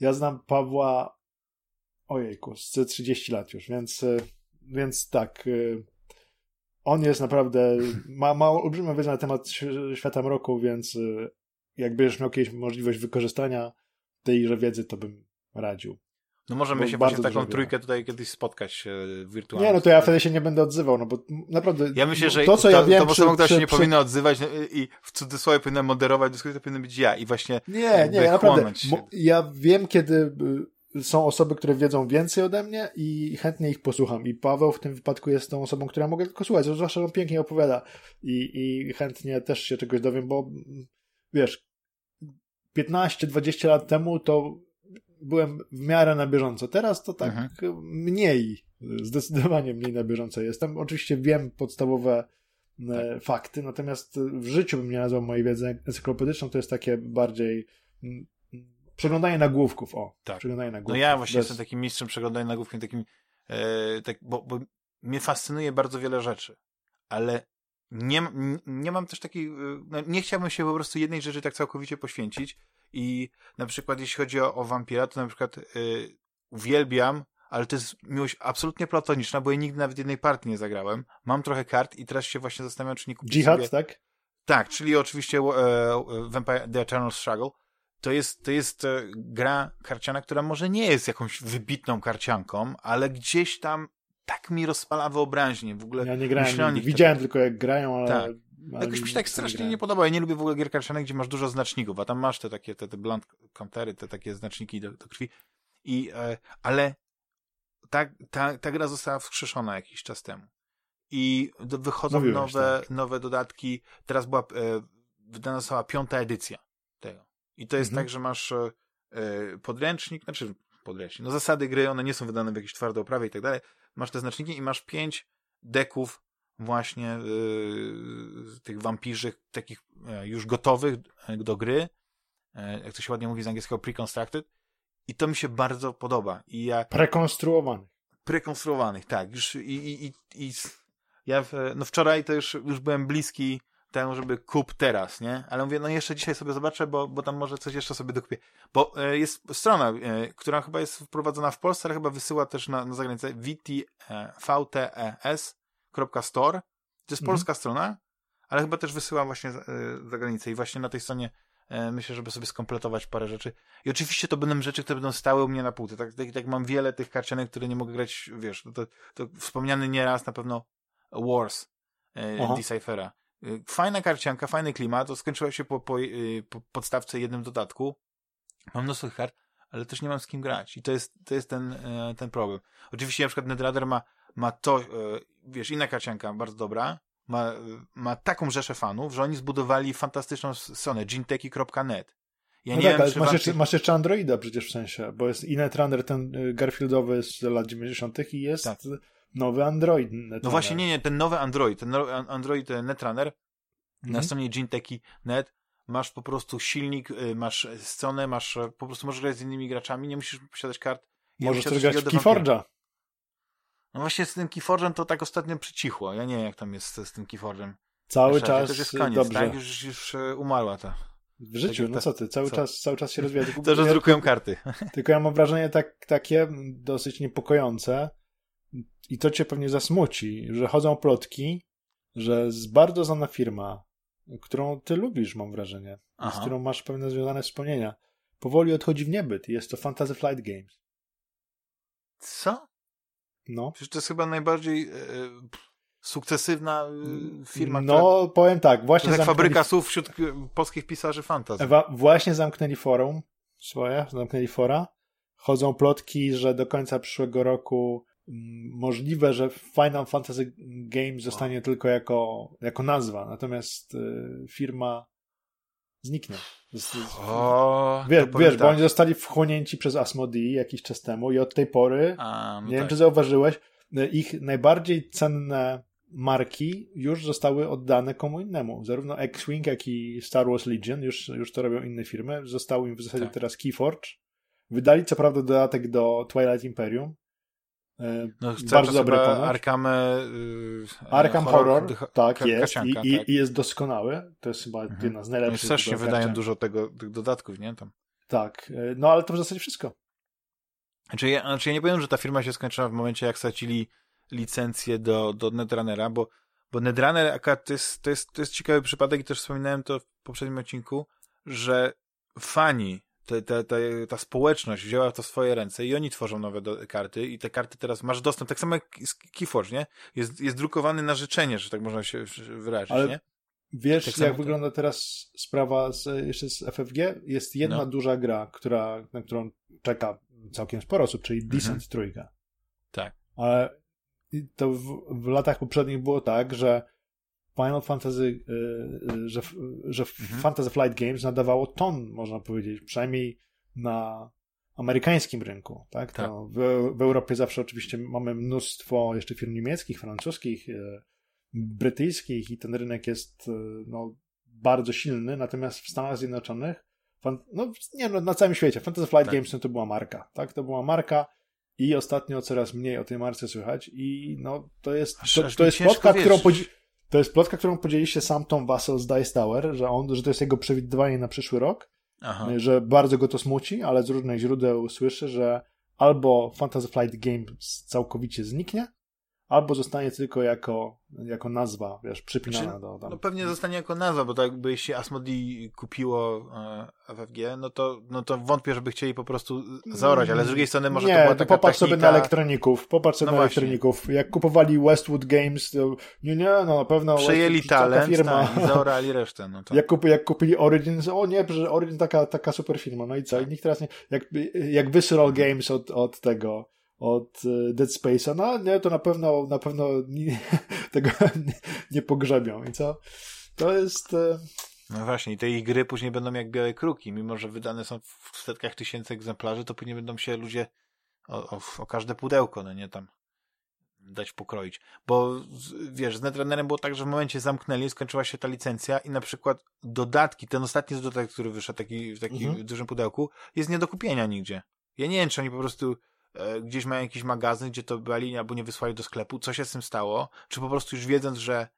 Speaker 2: ja znam Pawła ojejku, z 30 lat już, więc, e, więc tak, on jest naprawdę, ma, ma olbrzymią wiedzę na temat świata mroku, więc jak będziesz miał kiedyś możliwość wykorzystania tejże wiedzy, to bym radził.
Speaker 1: No możemy się właśnie taką trójkę tutaj kiedyś spotkać wirtualnie.
Speaker 2: Nie, no to ja wtedy się nie będę odzywał, no bo naprawdę...
Speaker 1: Ja myślę, że to, co ja wiem, to osobą, która się nie przy... powinna odzywać no, i w cudzysłowie powinna moderować dyskusję, to powinien być ja i właśnie
Speaker 2: Nie, nie, naprawdę. Ja wiem, kiedy y, są osoby, które wiedzą więcej ode mnie i chętnie ich posłucham. I Paweł w tym wypadku jest tą osobą, która mogę tylko słuchać, zwłaszcza, że on pięknie opowiada i, i chętnie też się czegoś dowiem, bo wiesz, 15-20 lat temu to byłem w miarę na bieżąco. Teraz to tak mhm. mniej, zdecydowanie mniej na bieżąco jestem. Oczywiście wiem podstawowe e, tak. fakty, natomiast w życiu bym nie nazwał mojej wiedzy encyklopedyczną, to jest takie bardziej mm, przeglądanie nagłówków, o. Tak. Przeglądanie
Speaker 1: nagłówków. No ja właśnie Bez... jestem takim mistrzem przeglądania nagłówków, takim, e, tak, bo, bo mnie fascynuje bardzo wiele rzeczy, ale nie, nie mam też takiej, e, no nie chciałbym się po prostu jednej rzeczy tak całkowicie poświęcić i na przykład jeśli chodzi o, o wampira, to na przykład y, uwielbiam, ale to jest miłość absolutnie platoniczna, bo ja nigdy nawet jednej partii nie zagrałem. Mam trochę kart i teraz się właśnie zastanawiam, czy nie kupić
Speaker 2: Jihad,
Speaker 1: sobie...
Speaker 2: tak?
Speaker 1: Tak, czyli oczywiście e, Vampire The Eternal Struggle. To jest, to jest e, gra karciana, która może nie jest jakąś wybitną karcianką, ale gdzieś tam tak mi rozpala wyobraźnię. W ogóle
Speaker 2: ja nie grałem, widziałem tak... tylko jak grają, ale
Speaker 1: tak. Jakoś mi się tak strasznie nie podoba. Ja nie lubię w ogóle gier karcianych, gdzie masz dużo znaczników, a tam masz te takie, te, te blunt countery, te takie znaczniki do, do krwi. I, e, ale ta, ta, ta gra została wskrzeszona jakiś czas temu. I do, wychodzą Mówiłeś, nowe, tak. nowe dodatki. Teraz była, e, wydana została piąta edycja. I to jest mhm. tak, że masz e, podręcznik, znaczy podręcznik, no zasady gry, one nie są wydane w jakiejś twardej oprawie i tak dalej. Masz te znaczniki i masz pięć deków właśnie yy, tych wampirzych, takich e, już gotowych do gry, jak to się ładnie mówi z angielskiego, preconstructed. I to mi się bardzo podoba. I ja...
Speaker 2: Prekonstruowanych.
Speaker 1: Prekonstruowanych, tak. Już i, i, i, i ja w, no wczoraj to już, już byłem bliski temu, żeby kup teraz, nie? Ale mówię, no jeszcze dzisiaj sobie zobaczę, bo, bo tam może coś jeszcze sobie dokupię. Bo e, jest strona, e, która chyba jest wprowadzona w Polsce, ale chyba wysyła też na, na zagranicę VT, e, VTES store. To jest mhm. polska strona, ale chyba też wysyłam właśnie za, e, za granicę i właśnie na tej stronie e, myślę, żeby sobie skompletować parę rzeczy. I oczywiście to będą rzeczy, które będą stały u mnie na półce. Tak, tak, tak mam wiele tych karcianek, które nie mogę grać, wiesz, to, to wspomniany nieraz na pewno Wars e, Decyphera. E, fajna karcianka, fajny klimat, to skończyła się po, po, po podstawce jednym dodatku. Mam mnóstwo kart, ale też nie mam z kim grać. I to jest, to jest ten, ten problem. Oczywiście na przykład Netrunner ma ma to, e, wiesz, inna karcianka bardzo dobra, ma, ma taką rzeszę fanów, że oni zbudowali fantastyczną stronę, ginteki.net.
Speaker 2: Ja no nie tak, wiem, masz, jeszcze, masz jeszcze Androida przecież w sensie, bo jest i Netrunner ten y, Garfieldowy z lat 90. i jest tak. Nowy Android. Netrunner.
Speaker 1: No właśnie, nie, nie, ten nowy Android, ten nowy Android e, Netrunner mhm. na stronie ginteki.net masz po prostu silnik, y, masz stronę, masz, e, po prostu możesz grać z innymi graczami, nie musisz posiadać kart.
Speaker 2: Możesz też grać w Keyforge'a.
Speaker 1: No właśnie z tym Keyforge'em to tak ostatnio przycichło. Ja nie wiem, jak tam jest z, tym Keyforge'em.
Speaker 2: Cały czas to
Speaker 1: jest koniec, dobrze. tak? Już, już e, umarła ta.
Speaker 2: W życiu, tak, no co ty, cały, czas, cały czas się rozwija.
Speaker 1: to, że drukują karty.
Speaker 2: Tylko ja mam wrażenie tak, takie dosyć niepokojące i to cię pewnie zasmuci, że chodzą plotki, że z bardzo znana firma, którą ty lubisz, mam wrażenie, Aha. z którą masz pewne związane wspomnienia, powoli odchodzi w niebyt i jest to Fantasy Flight Games.
Speaker 1: Co?
Speaker 2: No.
Speaker 1: Przecież to jest chyba najbardziej e, sukcesywna y, firma,
Speaker 2: No, która... powiem tak, właśnie
Speaker 1: to zamknęli... fabryka słów wśród polskich pisarzy fantasy.
Speaker 2: Właśnie zamknęli forum swoje, zamknęli fora. Chodzą plotki, że do końca przyszłego roku możliwe, że Final Fantasy Game zostanie tylko jako, jako nazwa, natomiast y, firma zniknie.
Speaker 1: O,
Speaker 2: wiesz, wiesz tak. bo oni zostali wchłonięci przez Asmodee jakiś czas temu i od tej pory, A, no nie tak. wiem czy zauważyłeś, ich najbardziej cenne marki już zostały oddane komu innemu. Zarówno X-Wing, jak i Star Wars Legion, już, już to robią inne firmy. Został im w zasadzie tak. teraz Keyforge. Wydali co prawda dodatek do Twilight Imperium.
Speaker 1: E, no, bardzo dobry. Arkham,
Speaker 2: yy, Arkham Horror, Horror tak jest I, tak. i, jest doskonały. To jest chyba mhm. jedna z najlepszych.
Speaker 1: Oni strasznie wydają dużo tego, tych dodatków, nie? Tam.
Speaker 2: Tak, e, no ale to w zasadzie wszystko.
Speaker 1: Znaczy ja, znaczy ja nie powiem, że ta firma się skończyła w momencie, jak stracili licencję do, do Netrunnera, bo, bo Netrunner to jest, to, jest, to jest ciekawy przypadek i też wspominałem to w poprzednim odcinku, że fani, te, te, te, ta społeczność wzięła to w swoje ręce i oni tworzą nowe do, karty i te karty teraz masz dostęp, tak samo jak Keyforge, nie? Jest, jest drukowany na życzenie, że tak można się wyrazić, Ale... nie?
Speaker 2: Wiesz, tak jak wygląda teraz sprawa z, jeszcze z FFG? Jest jedna no. duża gra, która, na którą czeka całkiem sporo osób, czyli mhm. Descent Trójka.
Speaker 1: Tak.
Speaker 2: Ale to w, w, latach poprzednich było tak, że Final Fantasy, y, y, że, że mhm. Fantasy Flight Games nadawało ton, można powiedzieć, przynajmniej na amerykańskim rynku. Tak? tak. W, w, Europie zawsze oczywiście mamy mnóstwo jeszcze firm niemieckich, francuskich, y, brytyjskich i ten rynek jest no, bardzo silny, natomiast w Stanach Zjednoczonych no, nie, no, na całym świecie. Fantasy Flight tak. Games no, to była marka, tak? To była marka, i ostatnio coraz mniej o tej marce słychać i no to jest to, to jest plotka, którą to jest plotka, którą podzieli się sam Tom Vassell z Dice Tower, że on, że to jest jego przewidywanie na przyszły rok, Aha. że bardzo go to smuci, ale z różnych źródeł słyszę, że albo Fantasy Flight Games całkowicie zniknie, albo zostanie tylko jako, jako nazwa, wiesz, przypinana znaczy, do... Tam.
Speaker 1: No pewnie zostanie jako nazwa, bo tak jakby jeśli Asmodee kupiło e, FFG, no to, no to wątpię, żeby chcieli po prostu zaorać, ale z drugiej strony może
Speaker 2: nie,
Speaker 1: to była taka
Speaker 2: popatrz
Speaker 1: technika...
Speaker 2: sobie na elektroników, popatrz sobie no na właśnie. elektroników. Jak kupowali Westwood Games, to nie, nie, no na pewno...
Speaker 1: Przejęli Westwood, talent firma. Tak, i zaorali resztę. No to...
Speaker 2: jak, kupi, jak kupili Origins, o nie, że Origin taka, taka super firma, no i co? I nikt teraz nie... Jak, jak Visceral Games od, od tego od e, Dead Space'a, no nie, to na pewno, na pewno nie, tego nie, nie pogrzebią. I co? To jest... E,
Speaker 1: no właśnie, i te ich gry później będą jak białe kruki, mimo że wydane są w setkach tysięcy egzemplarzy, to później będą się ludzie o, o, o każde pudełko, no nie tam dać pokroić. Bo wiesz, z Netrunnerem było tak, że w momencie zamknęli, skończyła się ta licencja i na przykład dodatki, ten ostatni dodatek, który wyszedł taki, w takim mhm. dużym pudełku, jest nie do kupienia nigdzie. Ja nie wiem, czy oni po prostu gdzieś mają jakiś magazyn, gdzie to byli albo nie wysłali do sklepu, co się z tym stało, czy po prostu już wiedząc, że,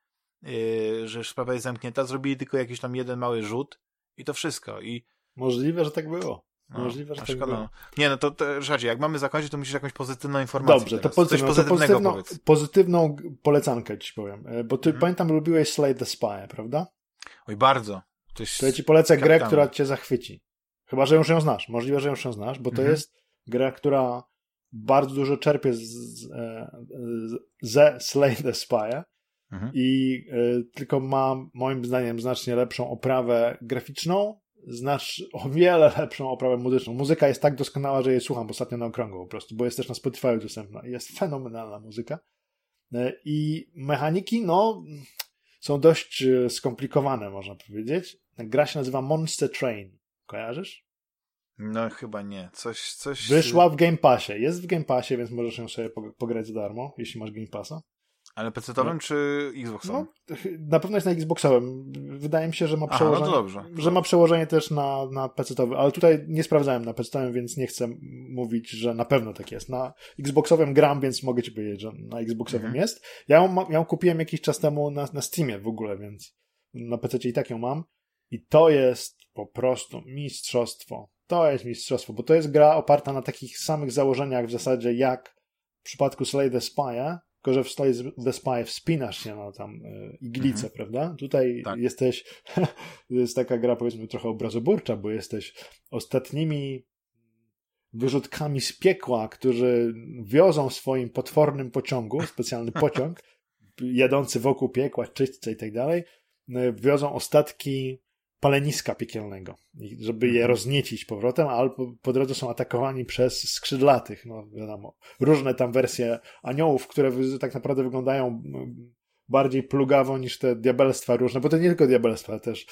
Speaker 1: yy, że sprawa jest zamknięta, zrobili tylko jakiś tam jeden mały rzut i to wszystko. I
Speaker 2: Możliwe, że tak było. No, Możliwe, że tak było.
Speaker 1: Nie, no to, to jak mamy zakończyć, to musisz jakąś pozytywną informację
Speaker 2: Dobrze, teraz. to pozytywną, Coś pozytywnego to pozytywną, pozytywną polecankę ci powiem, e, bo ty, mhm. pamiętam, lubiłeś Slay the Spy, prawda?
Speaker 1: Oj, bardzo.
Speaker 2: To, jest to ja ci polecę grę, która cię zachwyci. Chyba, że już ją znasz. Możliwe, że już ją znasz, bo to mhm. jest gra, która bardzo dużo czerpie z, z, e, ze Slay the Spy mhm. i y, tylko ma moim zdaniem znacznie lepszą oprawę graficzną, znacz o wiele lepszą oprawę muzyczną. Muzyka jest tak doskonała, że jej słucham ostatnio na okrągło po prostu, bo jest też na Spotify dostępna. Jest fenomenalna muzyka. Y, I mechaniki, no, są dość skomplikowane, można powiedzieć. Gra się nazywa Monster Train. Kojarzysz?
Speaker 1: No chyba nie. Coś, coś...
Speaker 2: Wyszła w Game Passie. Jest w Game Passie, więc możesz ją sobie pograć za darmo, jeśli masz Game Passa.
Speaker 1: Ale PC-owym no. czy Xboxowym?
Speaker 2: No, na pewno jest na Xboxowym. Wydaje mi się, że ma Aha, no przełożenie, no dobrze. że ma przełożenie też na, na PC-owy, ale tutaj nie sprawdzałem na PC-owym, więc nie chcę mówić, że na pewno tak jest. Na Xboxowym gram, więc mogę ci powiedzieć, że na Xboxowym mhm. jest. Ja ją, ja ją kupiłem jakiś czas temu na, na Steamie w ogóle, więc na PC i tak ją mam. I to jest po prostu mistrzostwo to jest mistrzostwo, bo to jest gra oparta na takich samych założeniach w zasadzie jak w przypadku Slay the Spy, tylko że w Slay the Spy wspinasz się na tam y, iglicę, mhm. prawda? Tutaj tak. jesteś, jest taka gra powiedzmy trochę obrazoburcza, bo jesteś ostatnimi wyrzutkami z piekła, którzy wiozą w swoim potwornym pociągu, specjalny pociąg, jadący wokół piekła, czyśćce i tak dalej, wiozą ostatki paleniska piekielnego, żeby je mhm. rozniecić powrotem, albo po drodze są atakowani przez skrzydlatych, no wiadomo, różne tam wersje aniołów, które tak naprawdę wyglądają bardziej plugawo niż te diabelstwa różne, bo to nie tylko diabelstwa, też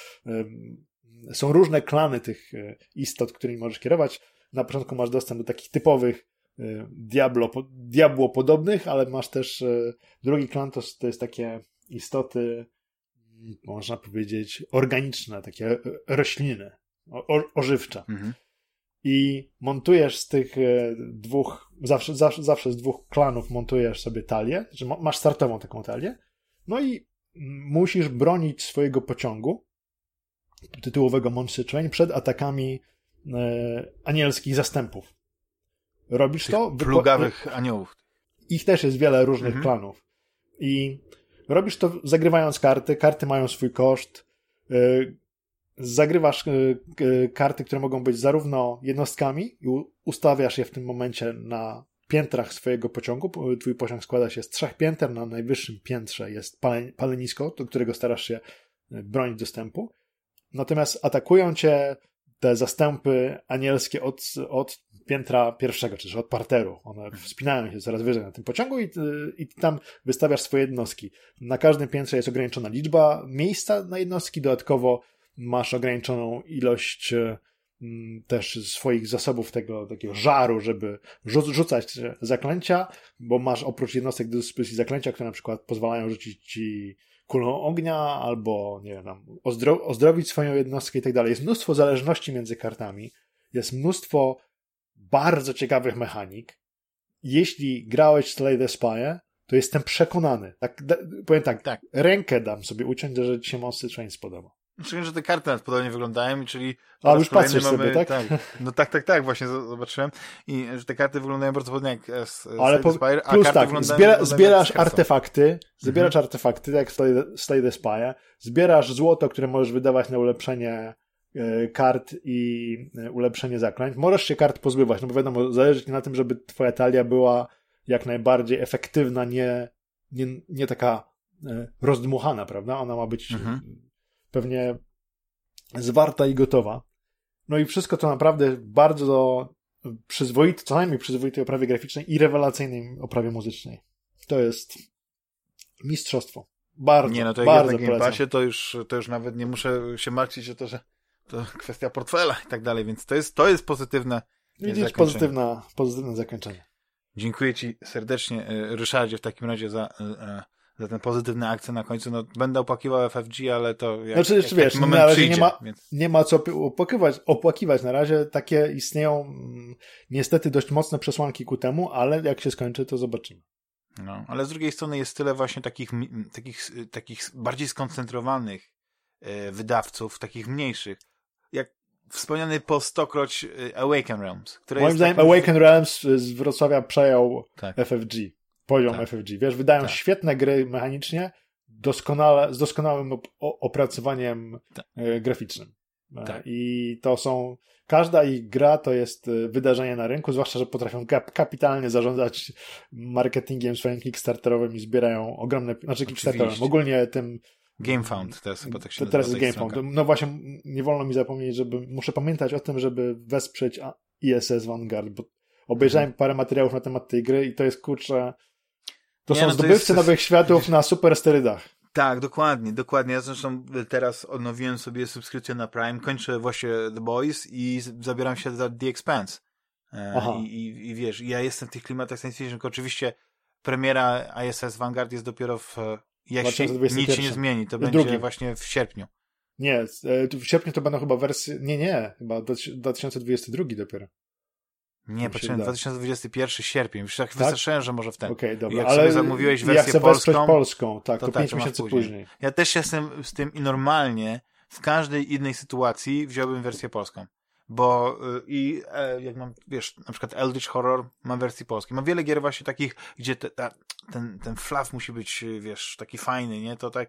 Speaker 2: są różne klany tych e, istot, którymi możesz kierować. Na początku masz dostęp do takich typowych e, diablo, diabło podobnych, ale masz też e, drugi klan, to, to jest takie istoty można powiedzieć, organiczne, takie rośliny, o, ożywcze. Mhm. I montujesz z tych e, dwóch, zawsze, zawsze, zawsze z dwóch klanów montujesz sobie talię, że masz startową taką talię, no i musisz bronić swojego pociągu tytułowego Train przed atakami e, anielskich zastępów. Robisz
Speaker 1: tych
Speaker 2: to?
Speaker 1: Plugawych aniołów.
Speaker 2: Ich też jest wiele różnych mhm. klanów. I Robisz to zagrywając karty, karty mają swój koszt. Y, zagrywasz y, y, karty, które mogą być zarówno jednostkami i ustawiasz je w tym momencie na piętrach swojego pociągu. Twój pociąg składa się z trzech pięter, na najwyższym piętrze jest palenisko, do którego starasz się bronić dostępu. Natomiast atakują cię te zastępy anielskie od, od piętra pierwszego, czy też od parteru. One wspinają się coraz wyżej na tym pociągu i, i tam wystawiasz swoje jednostki. Na każdym piętrze jest ograniczona liczba miejsca na jednostki, dodatkowo masz ograniczoną ilość mm, też swoich zasobów tego takiego żaru, żeby rzucać zaklęcia, bo masz oprócz jednostek do dyspozycji zaklęcia, które na przykład pozwalają rzucić ci kulą ognia, albo nie wiem, ozdro ozdrowić swoją jednostkę i tak dalej. Jest mnóstwo zależności między kartami, jest mnóstwo bardzo ciekawych mechanik. Jeśli grałeś Slay the Spy, to jestem przekonany. Tak, da, powiem tak, tak, rękę dam sobie uciąć, że ci się Monster Train spodoba.
Speaker 1: Szczególnie, że te karty nawet podobnie wyglądają, czyli...
Speaker 2: A, już patrzysz mamy, sobie, tak? tak?
Speaker 1: No tak, tak, tak, właśnie zobaczyłem. I że te karty wyglądają bardzo podobnie jak z
Speaker 2: Ale po, Spire, a plus tak, zbiera, zbierasz artefakty, zbierasz mhm. artefakty, tak jak w Slay the Spy, zbierasz złoto, które możesz wydawać na ulepszenie E, kart i e, ulepszenie zaklęć. Możesz się kart pozbywać, no bo wiadomo, zależy ci na tym, żeby twoja talia była jak najbardziej efektywna, nie, nie, nie taka e, rozdmuchana, prawda? Ona ma być mhm. Pewnie zwarta i gotowa. No i wszystko to naprawdę bardzo przyzwoite, co najmniej przyzwoitej oprawie graficznej i rewelacyjnej oprawie muzycznej. To jest mistrzostwo. Bardzo, nie, no to bardzo jak
Speaker 1: na Game Passie, to już, to już nawet nie muszę się martwić o to, że to kwestia portfela i tak dalej, więc to jest, to jest pozytywne
Speaker 2: Widzisz, pozytywna, pozytywne zakończenie.
Speaker 1: Dziękuję Ci serdecznie, e, Ryszardzie, w takim razie za, e, e, za ten pozytywny akcent na końcu. No, będę opłakiwał FFG, ale to jak,
Speaker 2: znaczy, jak wiesz, moment na razie przyjdzie, nie ma, więc... nie ma co opłakiwać, opłakiwać. Na razie takie istnieją mm, niestety dość mocne przesłanki ku temu, ale jak się skończy, to zobaczymy.
Speaker 1: No, ale z drugiej strony jest tyle właśnie takich, takich, takich bardziej skoncentrowanych wydawców, takich mniejszych, jak wspomniany po stokroć y, Awaken Realms.
Speaker 2: Moim zdaniem takim... Awaken Realms z Wrocławia przejął tak. FFG, poziom tak. FFG. Wiesz, wydają tak. świetne gry mechanicznie, doskonale, z doskonałym opracowaniem tak. y, graficznym. E, tak. I to są, każda ich gra to jest y, wydarzenie na rynku, zwłaszcza, że potrafią kap kapitalnie zarządzać marketingiem swoim kickstarterowym i zbierają ogromne, znaczy kickstarterowym, ogólnie tym
Speaker 1: GameFound teraz chyba tak się
Speaker 2: to Teraz jest GameFound. No właśnie, nie wolno mi zapomnieć, żeby muszę pamiętać o tym, żeby wesprzeć ISS Vanguard, bo obejrzałem mhm. parę materiałów na temat tej gry i to jest kurczę. To nie, są no zdobywcy jest... nowych światów na super sterydach.
Speaker 1: Tak, dokładnie, dokładnie. Ja zresztą teraz odnowiłem sobie subskrypcję na Prime, kończę właśnie The Boys i zabieram się za The Expanse. E, I, i, I wiesz, ja jestem w tych klimatach science fiction, oczywiście premiera ISS Vanguard jest dopiero w jeśli nic się nie zmieni, to będzie drugim. właśnie w sierpniu.
Speaker 2: Nie, e, w sierpniu to będą chyba wersje. Nie, nie, chyba 2022 dopiero.
Speaker 1: Nie, poczekaj, 2021 sierpień. Już tak, tak? wystarczyłem, że może w ten.
Speaker 2: Okej, okay, dobra.
Speaker 1: Jak ale sobie zamówiłeś wersję ja chcę polską,
Speaker 2: polską, tak, to, to 5 tak, miesięcy później. później.
Speaker 1: Ja też jestem z tym i normalnie w każdej innej sytuacji wziąłbym wersję polską. Bo y, i e, jak mam, wiesz, na przykład Eldritch Horror mam wersji polskiej. Mam wiele gier właśnie takich, gdzie te, ta, ten, ten flaw musi być, wiesz, taki fajny, nie? To tak,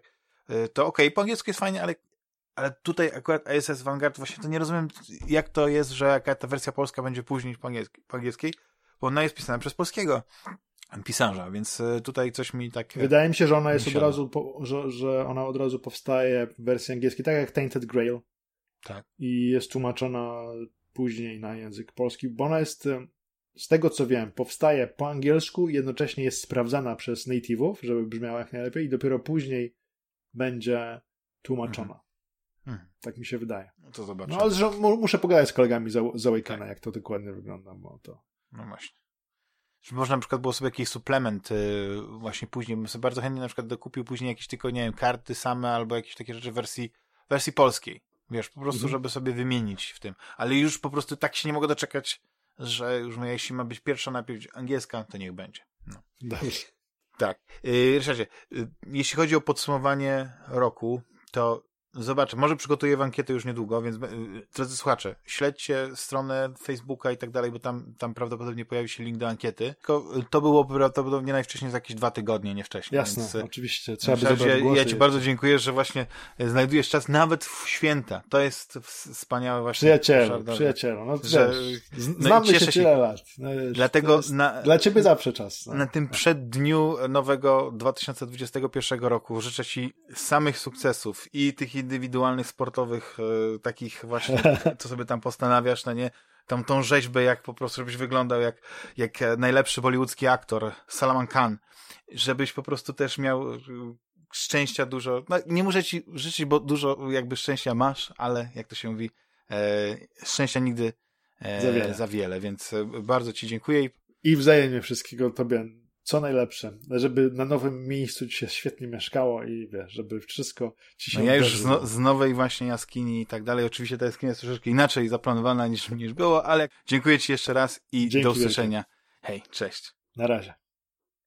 Speaker 1: y, to okej, okay, po angielsku jest fajnie, ale, ale tutaj akurat ISS Vanguard właśnie to nie rozumiem, jak to jest, że jaka ta wersja polska będzie później po, angielski, po angielskiej, bo ona jest pisana przez polskiego pisarza, więc e, tutaj coś mi tak...
Speaker 2: Wydaje mi się, że ona jest od razu, po, że, że ona od razu powstaje w wersji angielskiej, tak jak Tainted Grail.
Speaker 1: Tak.
Speaker 2: I jest tłumaczona później na język polski, bo ona jest, z tego co wiem, powstaje po angielsku jednocześnie jest sprawdzana przez native'ów, żeby brzmiała jak najlepiej i dopiero później będzie tłumaczona. Mhm. Mhm. Tak mi się wydaje.
Speaker 1: No to zobaczymy.
Speaker 2: No ale że muszę pogadać z kolegami z, z Awakena, tak. jak to dokładnie wygląda, bo to...
Speaker 1: No właśnie. Żeby można na przykład było sobie jakiś suplement yy, właśnie później, bym sobie bardzo chętnie na przykład dokupił później jakieś tylko, nie wiem, karty same albo jakieś takie rzeczy w wersji, wersji polskiej. Wiesz, po prostu, mhm. żeby sobie wymienić w tym. Ale już po prostu tak się nie mogę doczekać, że już jeśli ma być pierwsza najpierw angielska, to niech będzie. No.
Speaker 2: Dobrze.
Speaker 1: Tak. Yy, Ryszardzie, yy, jeśli chodzi o podsumowanie roku, to Zobaczę, może przygotuję ankietę już niedługo, więc y, drodzy słuchacze, śledźcie stronę Facebooka i tak dalej, bo tam, tam prawdopodobnie pojawi się link do ankiety. Tylko y, to było prawdopodobnie najwcześniej za jakieś dwa tygodnie, nie wcześniej.
Speaker 2: Jasne, więc,
Speaker 1: y,
Speaker 2: oczywiście. Trzeba by
Speaker 1: ja, ja Ci bardzo dziękuję, że właśnie znajdujesz czas nawet w święta. To jest wspaniałe właśnie.
Speaker 2: Przyjacielu, przyjacielu. No, że, no znamy się tyle lat. No,
Speaker 1: Dlatego na,
Speaker 2: dla Ciebie zawsze czas.
Speaker 1: No. Na tym przeddniu nowego 2021 roku życzę Ci samych sukcesów i tych indywidualnych, sportowych, e, takich właśnie, co sobie tam postanawiasz, no nie? Tam tą rzeźbę, jak po prostu, żebyś wyglądał jak, jak najlepszy bollywoodzki aktor, Salaman Khan, żebyś po prostu też miał e, szczęścia dużo, no, nie muszę ci życzyć, bo dużo jakby szczęścia masz, ale jak to się mówi, e, szczęścia nigdy e, za, wiele. za wiele, więc e, bardzo ci dziękuję.
Speaker 2: I wzajemnie wszystkiego tobie co najlepsze, żeby na nowym miejscu ci się świetnie mieszkało i wiesz, żeby wszystko ci się
Speaker 1: No ja już z, no, z, nowej właśnie jaskini i tak dalej, oczywiście ta jaskinia jest troszeczkę inaczej zaplanowana niż, niż było, ale dziękuję ci jeszcze raz i Dzięki do usłyszenia. Wielkie. Hej, cześć.
Speaker 2: Na razie.